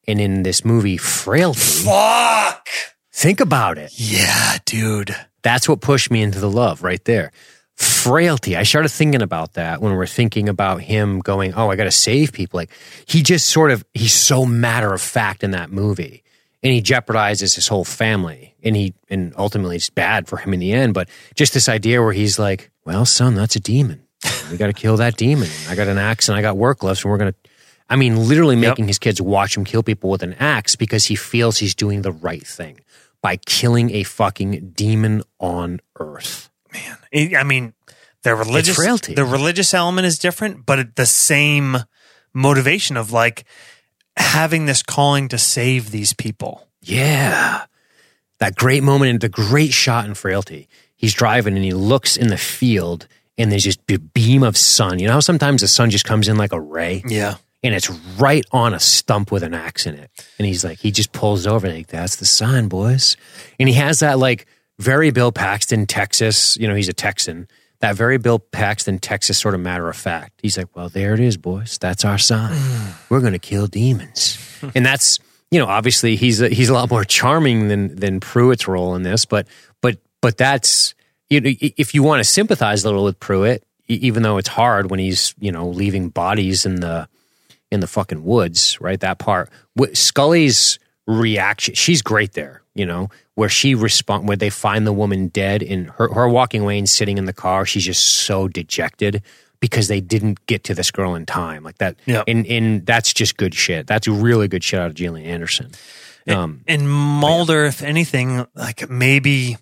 And in this movie, Frailty, Fuck. Think about it. Yeah, dude. That's what pushed me into the love right there. Frailty. I started thinking about that when we're thinking about him going, Oh, I got to save people. Like he just sort of, he's so matter of fact in that movie and he jeopardizes his whole family and he, and ultimately it's bad for him in the end. But just this idea where he's like, well, son, that's a demon. We got to kill that demon. I got an axe and I got work gloves and we're going to, I mean, literally making his kids watch him kill people with an axe because he feels he's doing the right thing by killing a fucking demon on earth. I I mean, the religious frailty. the religious element is different, but the same motivation of like having this calling to save these people. Yeah. That great moment and the great shot in frailty. He's driving and he looks in the field and there's just a beam of sun. You know how sometimes the sun just comes in like a ray Yeah. And it's right on a stump with an axe in it. And he's like, he just pulls over like, that's the sign, boys. And he has that like very Bill Paxton, Texas, you know, he's a Texan. That very Bill Paxton, Texas sort of matter of fact. He's like, well, there it is, boys. That's our sign. We're going to kill demons. and that's, you know, obviously he's a, he's a lot more charming than than Pruitt's role in this, but but but that's you know, if you want to sympathize a little with Pruitt, even though it's hard when he's you know leaving bodies in the in the fucking woods, right? That part. Scully's reaction, she's great there, you know, where she respond, where they find the woman dead and her, her walking away and sitting in the car. She's just so dejected because they didn't get to this girl in time. Like that. Yeah. And, and that's just good shit. That's really good shit out of Gillian Anderson. Um, And Mulder, if anything, like maybe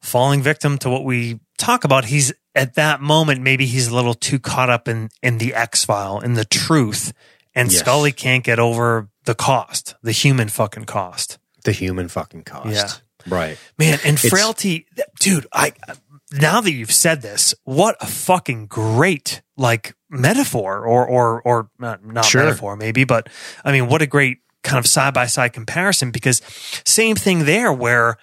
falling victim to what we talk about, he's at that moment, maybe he's a little too caught up in, in the X file, in the truth. And Yes. Scully can't get over the cost, the human fucking cost. the human fucking cost. Yeah. Right. Man, and It's- frailty, dude, I now that you've said this, what a fucking great like metaphor or or or not, not Sure. metaphor maybe, but I mean, what a great kind of side by side comparison because same thing there where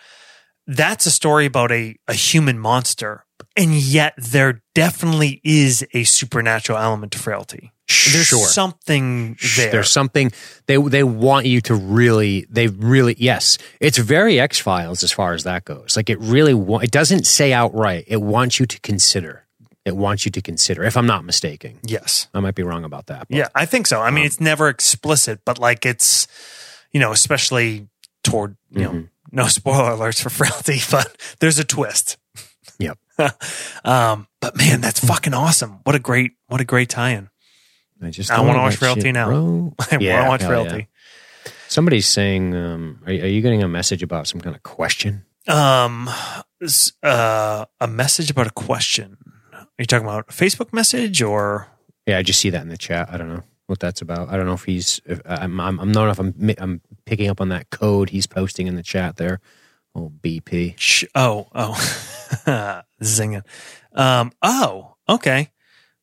that's a story about a a human monster and yet there definitely is a supernatural element to frailty. There's Sure. something there. There's something they they want you to really they really yes it's very X Files as far as that goes like it really it doesn't say outright it wants you to consider it wants you to consider if I'm not mistaken yes. I might be wrong about that but Yeah, I think so. I mean, um, it's never explicit, but like it's, you know, especially toward, you know, mm-hmm. no spoiler alerts for frailty, but there's a twist. Um, but man, that's fucking awesome. What a great, what a great tie-in. I just I wanna watch that Frailty shit, now. bro. I want to watch frailty. somebody's saying um, are, are you getting a message about some kind of question Um, uh, a message about a question. Are you talking about a Facebook message or? Yeah, I just see that in the chat. I don't know what that's about. I don't know if he's. If, I'm. I'm. I'm not if I'm. I'm picking up on that code he's posting in the chat there. Oh, BP. Sh- oh, oh, zinging. Um, oh, okay,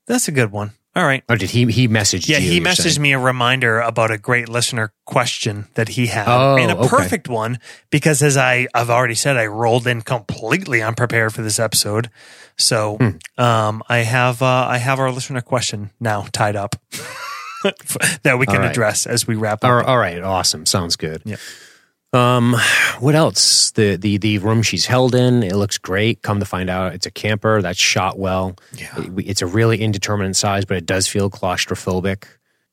that's a good one. All right. Or did he? He messaged. Yeah, you, he messaged saying? me a reminder about a great listener question that he had, Oh, and a okay. perfect one because, as I I've already said, I rolled in completely unprepared for this episode. So, Hmm. um, I have uh, I have our listener question now tied up that we can right. address as we wrap up. All right, all right, awesome. Sounds good. Yeah. Um, what else? The the the room she's held in, it looks great. Come to find out, it's a camper that's shot well. Yeah. It- it's a really indeterminate size, but it does feel claustrophobic.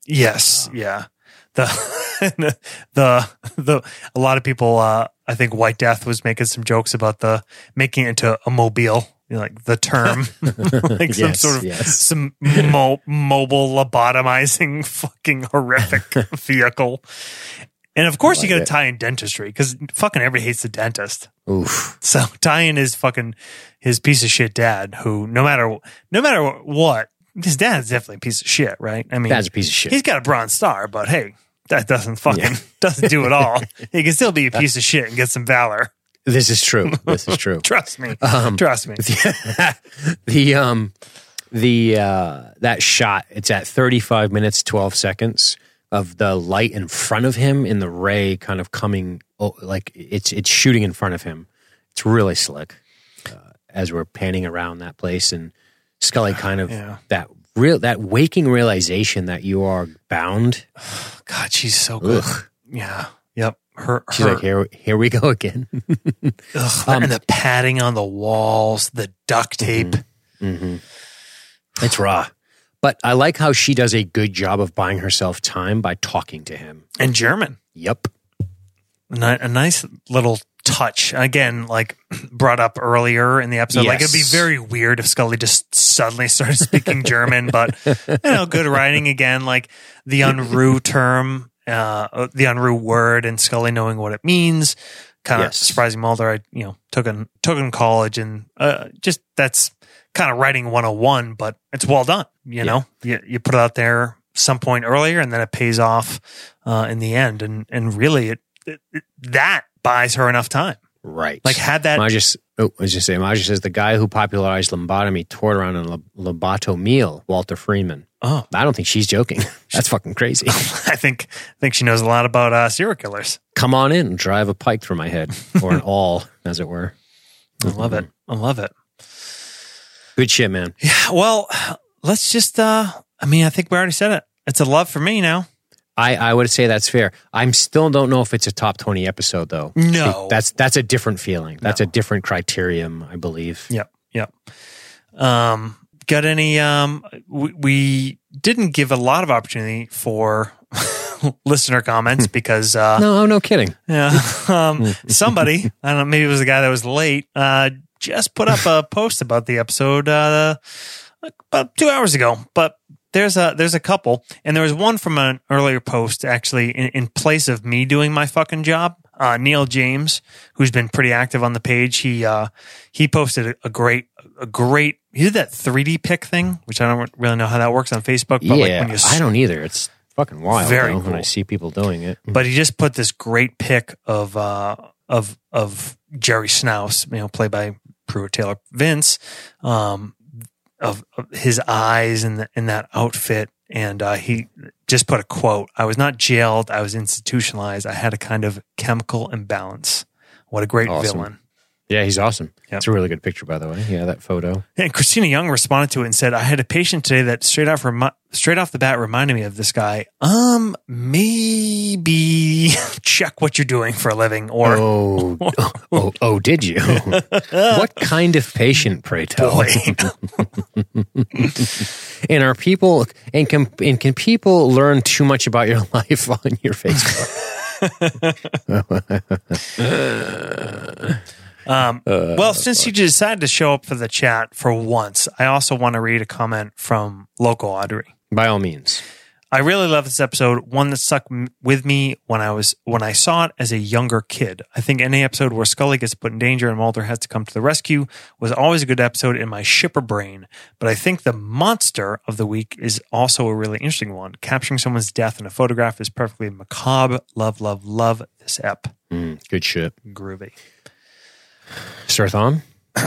Yes, yeah. The the the a lot of people uh I think White Death was making some jokes about the making it into a mobile, like the term like some sort of yes. some mo- mobile lobotomizing fucking horrific vehicle. And of course, you like got to tie in dentistry because fucking everybody hates the dentist. Oof. So tie in his fucking his piece of shit dad, who no matter no matter what, his dad's definitely a piece of shit, right? I mean, Dad's a piece of shit. He's got a bronze star, but hey, that doesn't fucking Yeah. doesn't do it all. he can still be a piece of shit and get some valor. This is true. This is true. Trust me. Um, Trust me. the um the uh that shot it's at 35 minutes 12 seconds of the light in front of him in the ray kind of coming oh, like it's it's shooting in front of him it's really slick uh, as we're panning around that place and scully kind of Yeah. that real that waking realization that you are bound God, she's so good. Ugh. Yeah. Yep. Her. she's her like here here we go again ugh, um, and the padding on the walls, the duct tape. hmm It's raw. But I like how she does a good job of buying herself time by talking to him. And German. Yep. A nice little touch. Again, like brought up earlier in the episode. Like it'd be very weird if Scully just suddenly started speaking German, but you know, good writing again, like the Unruhe term, uh, the Unruhe word and Scully knowing what it means. Kind of Yes. surprising Mulder. I, you know, took in, took in college and, uh, just that's kind of writing 101, but it's well done. You know, you, you put it out there some point earlier and then it pays off, uh, in the end. And, and really it, it, it- that buys her enough time. Right. Like had that Maja, oh, I was just saying, Maja says the guy who popularized lobotomy toured around in a lobotomobile, Walter Freeman. Oh, I don't think she's joking. That's fucking crazy. I think I think she knows a lot about uh, serial killers. Come on in and drive a pike through my head, or an awl, as it were. I love it. I love it. Good shit, man. Yeah. Well, let's just. uh I mean, I think we already said it. It's a love for me now. I, I would say that's fair. I'm still don't know if it's a top twenty episode though. No. that's that's a different feeling. That's No. a different criterion, I believe. Yep. Yep. Um, got any? Um, we, we didn't give a lot of opportunity for listener comments because uh, No, no kidding. Yeah. Um, somebody, I don't know, maybe it was the guy that was late, uh, just put up a post about the episode, uh, about two hours ago. But there's a, there's a couple, and there was one from an earlier post actually in, in place of me doing my fucking job. Uh, Neil James, who's been pretty active on the page, he, uh, he posted a, a great, a great, he did that 3D pick thing, which I don't really know how that works on Facebook, but yeah, like when you I don't either. It's fucking wild. Very though, when I see people doing it. but he just put this great pick of uh of of Gerry Schnauz, you know, played by Pruitt Taylor Vince, um, of, of his eyes in the, in that outfit, and uh, he just put a quote: "I was not jailed; I was institutionalized. I had a kind of chemical imbalance." What a great Awesome. villain! Yeah, he's awesome. Yep. It's a really good picture, by the way. Yeah, that photo. And Christina Young responded to it and said, "I had a patient today that straight off remi- straight off the bat reminded me of this guy. Um, maybe check what you're doing for a living, or Oh, oh, oh, did you? what kind of patient, pray tell? And are people and can and can people learn too much about your life on your Facebook? Um, well, since you decided to show up for the chat for once, I also want to read a comment from local Audrey. By all means. I really love this episode. One that stuck with me when I was when I saw it as a younger kid. I think any episode where Scully gets put in danger and Mulder has to come to the rescue was always a good episode in my shipper brain. But I think the monster of the week is also a really interesting one. Capturing someone's death in a photograph is perfectly macabre. Love, love, love this ep. Mm, good shit. Groovy. Sir Thom,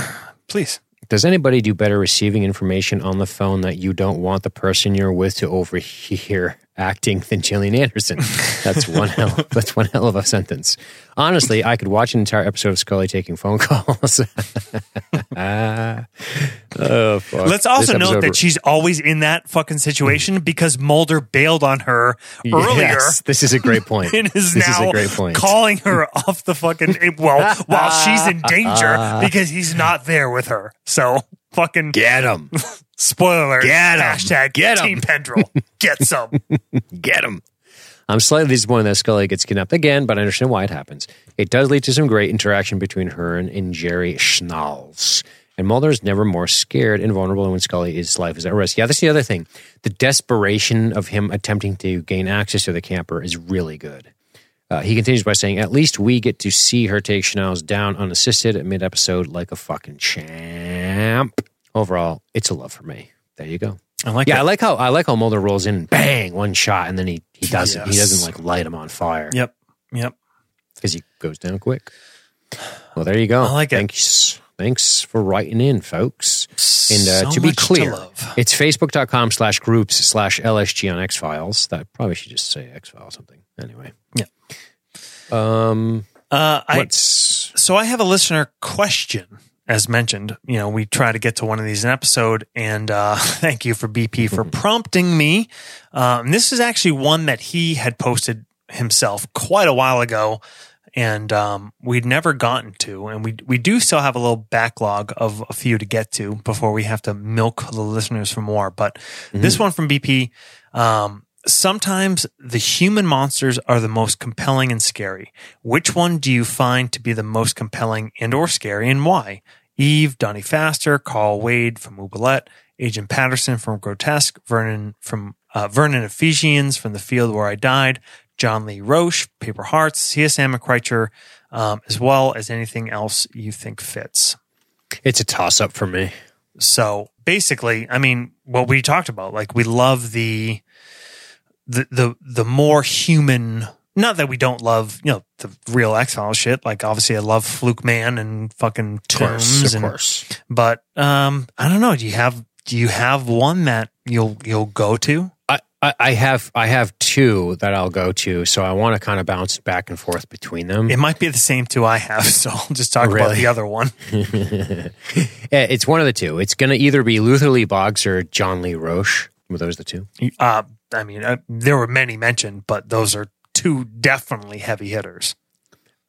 Please. does anybody do better receiving information on the phone that you don't want the person you're with to overhear acting than Gillian Anderson? That's one hell. That's one hell of a sentence. Honestly, I could watch an entire episode of Scully taking phone calls. Oh, fuck. Let's also note that she's always in that fucking situation because Mulder bailed on her earlier. Yes, this is a great point. and is this now is a great point. calling her off the fucking eh, well while she's in danger because he's not there with her. So fucking Get him. Spoiler alert. Get. Hashtag Get 'em. Team Pendrell. Get some. Get him. I'm slightly disappointed that Scully gets kidnapped again, but I understand why it happens. It does lead to some great interaction between her and, and Gerry Schnauz. And Mulder is never more scared and vulnerable than when Scully his life is at risk. Yeah, that's the other thing. The desperation of him attempting to gain access to the camper is really good. Uh, he continues by saying, At least we get to see her take Schnauz down unassisted at mid episode like a fucking champ. Overall, it's a love for me. There you go. I like Yeah, it. I like how I like how Mulder rolls in, bang, one shot, and then he he doesn't he doesn't like light him on fire Yep. Yep. because he goes down quick. Well, there you go. I like it. Thanks, thanks for writing in, folks. And uh, So to be clear, to it's facebook.com slash groups slash LSG on X Files. That probably should just say X Files something. Anyway. Yeah. Um. Uh, I so I have a listener question. As mentioned, you know, we try to get to one of these in an episode, and uh, thank you for BP for prompting me. Um, this is actually one that he had posted himself quite a while ago, and um, we'd never gotten to, and we we do still have a little backlog of a few to get to before we have to milk the listeners for more. But this one from BP, um, sometimes the human monsters are the most compelling and scary. Which one do you find to be the most compelling and or scary and why? Eve, Donnie Pfaster, Carl Wade from Oubliette, Agent Patterson from Grotesque, Vernon from uh, Vernon Ephesians from The Field Where I Died, John Lee Roche, Paper Hearts, C.S. McCreicher, um, as well as anything else you think fits. it's a toss up for me. So basically, I mean, what we talked about, like we love the the the the more human. Not that we don't love, you know, the real X Files shit. Like obviously, I love Fluke Man and fucking Of course, Tooms, of and course. but um, I don't know. Do you have do you have one that you'll you'll go to? I, I, I have I have two that I'll go to, so I want to kind of bounce back and forth between them. It might be the same two I have, so I'll just talk about the other one. It's one of the two. It's going to either be Luther Lee Boggs or John Lee Roche. Were those the two? Uh, I mean, uh, there were many mentioned, but those are two definitely heavy hitters.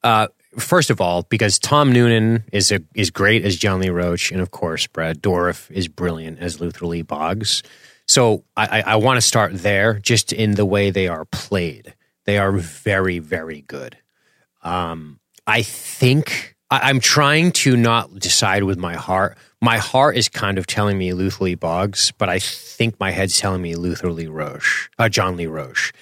Uh, first of all, because Tom Noonan is a, is great as John Lee Roche, and of course Brad Dourif is brilliant as Luther Lee Boggs. So I, I, I want to start there, just in the way they are played. They are very, very good. Um, I think I, I'm trying to not decide with my heart. My heart is kind of telling me Luther Lee Boggs, but I think my head's telling me Luther Lee Roche, uh, John Lee Roche.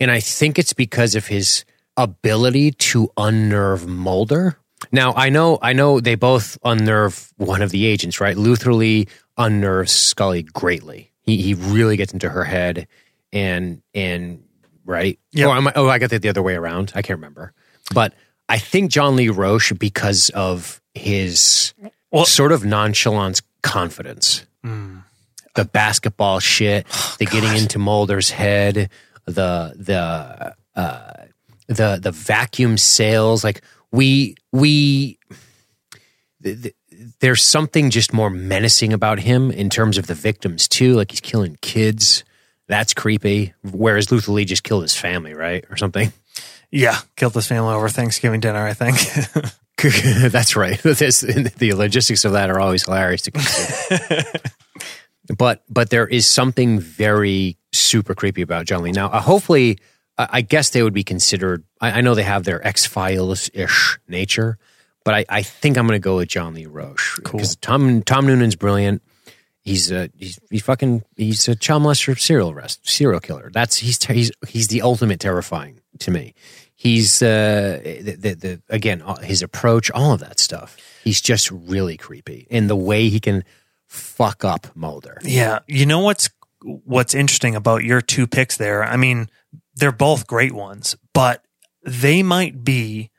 And I think it's because of his ability to unnerve Mulder. Now I know I know they both unnerve one of the agents, right? Luther Lee unnerves Scully greatly. He he really gets into her head and and right? Am oh, I, oh, I got that the other way around. I can't remember. But I think John Lee Roche, because of his Well- sort of nonchalant confidence, hmm. the basketball shit, the getting into Mulder's head, the the uh, the the vacuum sales, like we we. th- th- There's something just more menacing about him in terms of the victims too. Like he's killing kids. That's creepy. Whereas Luther Lee just killed his family, right, or something. Yeah, killed his family over Thanksgiving dinner. I think. That's right. This, the logistics of that are always hilarious to consider. but but there is something very super creepy about John Lee. Now, uh, hopefully, I I guess they would be considered. I, I know they have their X Files ish nature, but I, I think I'm going to go with John Lee Roche Cool. because Tom Tom Noonan's brilliant, He's a he's, he's fucking he's a child molester serial arrest serial killer. That's he's ter- he's he's the ultimate terrifying to me. He's uh the, the, the again uh, his approach, all of that stuff. He's just really creepy in the way he can fuck up Mulder. Yeah. You know what's what's interesting about your two picks there? I mean, they're both great ones, but they might be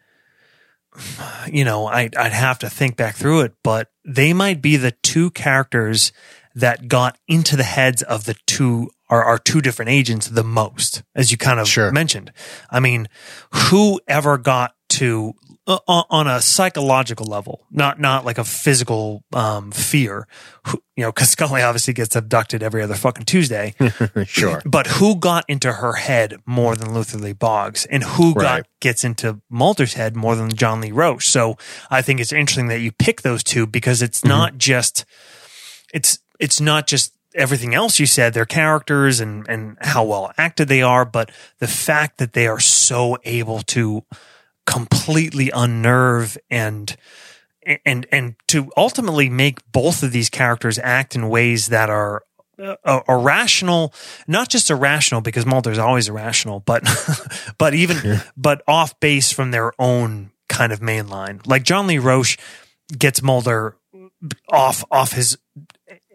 you know, I I'd have to think back through it, but they might be the two characters that got into the heads of the two are our two different agents the most, as you kind of Sure. mentioned. I mean, who ever got to on a psychological level, not not like a physical um, fear, who, you know, because Scully obviously gets abducted every other fucking Tuesday. sure. But who got into her head more than Luther Lee Boggs, and who Right. got gets into Mulder's head more than John Lee Roche? So I think it's interesting that you pick those two because it's Mm-hmm. not just it's it's not just everything else you said, their characters and and how well acted they are, but the fact that they are so able to completely unnerve and and and to ultimately make both of these characters act in ways that are uh, irrational, not just irrational because Mulder's always irrational, but but even but off base from their own kind of main line. Like John Lee Roche gets Mulder off off his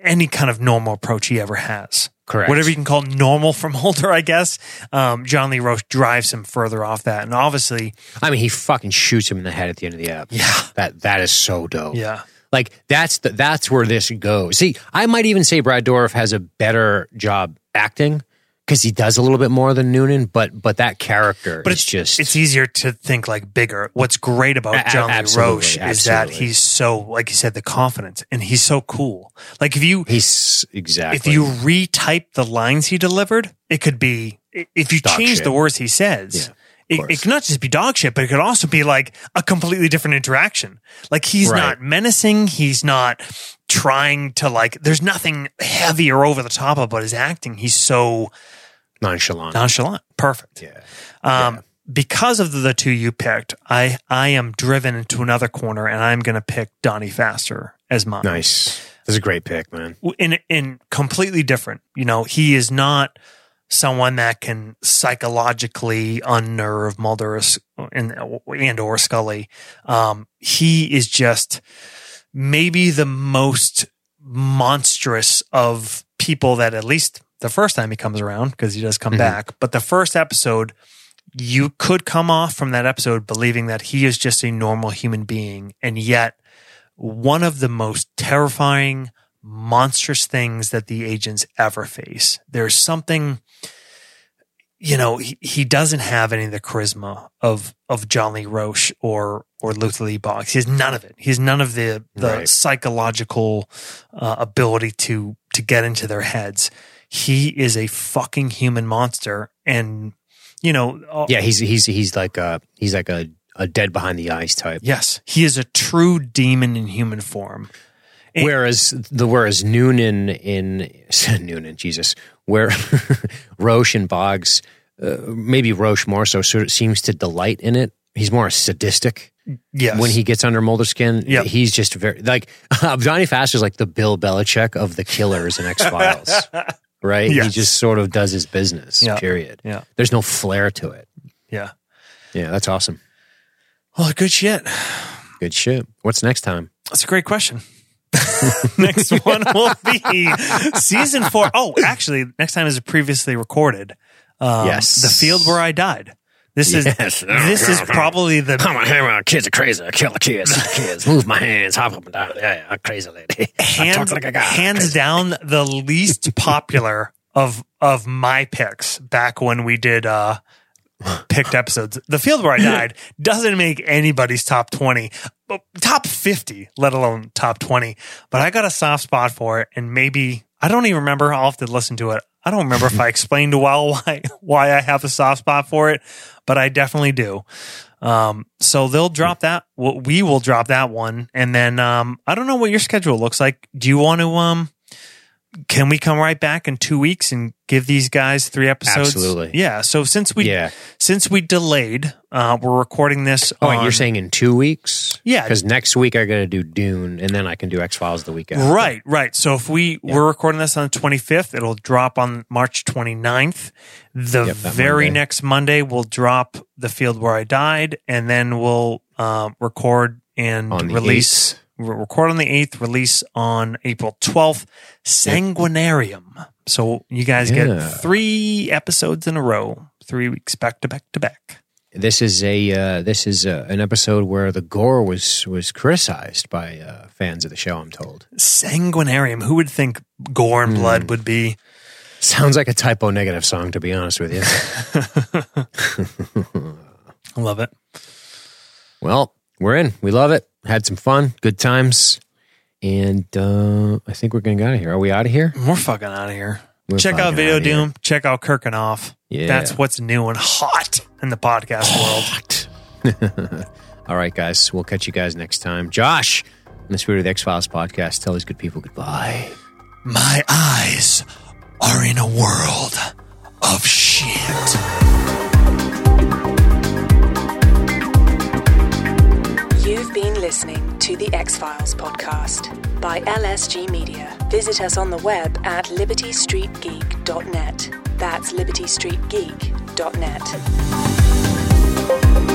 any kind of normal approach he ever has. Correct. Whatever you can call normal from Mulder, I guess. Um, John Lee Roche drives him further off that, and obviously, I mean, he fucking shoots him in the head at the end of the app. Yeah. that that is so dope. yeah, like that's the that's where this goes. See, I might even say Brad Dourif has a better job acting because he does a little bit more than Noonan, but but that character but is it's just it's easier to think like bigger. What's great about a- John Lee absolutely, is that he's so, like you said, the confidence, and he's so cool. Like if you he's exactly if you retype the lines he delivered, it could be if you Dog change shit. the words he says. Yeah, it, it could not just be dog shit, but it could also be like a completely different interaction. Like he's Right. not menacing. He's not trying to like, there's nothing heavy or over the top about his acting. He's so nonchalant. nonchalant. Perfect. yeah, Um, because of the two you picked, I, I am driven into another corner and I'm going to pick Donnie Pfaster as mine nice. That's a great pick, man. in in completely different. You know, he is not someone that can psychologically unnerve Mulder and and or Scully. Um, he is just maybe the most monstrous of people that at least the first time he comes around because he does come back, but the first episode. You could come off from that episode believing that he is just a normal human being, and yet one of the most terrifying, monstrous things that the agents ever face. There's something, you know, he, he doesn't have any of the charisma of of John Lee Roche or or Luther Lee Boggs. He has none of it. He has none of the the Right. psychological uh, ability to to get into their heads. He is a fucking human monster, and you know, uh, Yeah, he's he's he's like a he's like a, a dead behind the eyes type. yes, he is a true demon in human form. And- Whereas the whereas Noonan in Noonan, Jesus, where Roche and Boggs, uh, maybe Roche more so, sort of seems to delight in it. He's more sadistic Yes, when he gets under Mulder's skin. Yep. he's just very like Johnny Fast is like the Bill Belichick of the killers in X Files, right? He just sort of does his business. Yeah. Period. Yeah. there's no flair to it. yeah. Yeah, that's awesome. Well, good shit. Good shit. What's next time? That's a great question. next one will be season four. Oh, actually, next time is a previously recorded. Um, Yes. the field where I died. This is Yes. this is probably the Come on, hang around. Kids are crazy. I kill the kids. kids. Move my hands. Hop up and down. Yeah, yeah. I'm crazy lady. I hands, like a guy. hands down the least popular of of my picks back when we did uh picked episodes. The field where I died doesn't make anybody's top 20, but top 50, let alone top 20. But I got a soft spot for it and maybe I don't even remember. I'll have to listen to it. I don't remember if I explained well why why I have a soft spot for it, but I definitely do. Um, so they'll drop that. well, We will drop that one, and then um, I don't know what your schedule looks like. Do you want to um can we come right back in two weeks and give these guys three episodes? Absolutely. Yeah. So since we Yeah. since we delayed, uh, we're recording this. Oh, on, you're saying in two weeks? Yeah. Because next week I got to do Dune, and then I can do X Files the weekend. Right, right. So if we we're recording this on the 25th, it'll drop on March 29th. The Yep, very Monday. next Monday, we'll drop The Field Where I Died, and then we'll um, record and release. We'll record on the 8th, release on April 12th. Sanguinarium. So you guys Yeah. get three episodes in a row, three weeks back to back to back. This is a uh, this is uh an episode where the gore was was criticized by uh, fans of the show. I'm told. Sanguinarium. Who would think gore and blood would be? Sounds like a Type O Negative song, to be honest with you. I love it. well, we're in. We love it. Had some fun, good times, and uh, I think we're gonna get out of here. Are we out of here? We're fucking out of here. We're Check out Video here. Doom. Check out Kirking Off. Yeah. That's what's new and hot in the podcast world. All right, guys. We'll catch you guys next time. Josh, in the Spirit of the X Files podcast, tell these good people goodbye. My eyes are in a world of shit. Listening to the X Files podcast by LSG Media. Visit us on the web at libertystreetgeek.net. That's libertystreetgeek.net.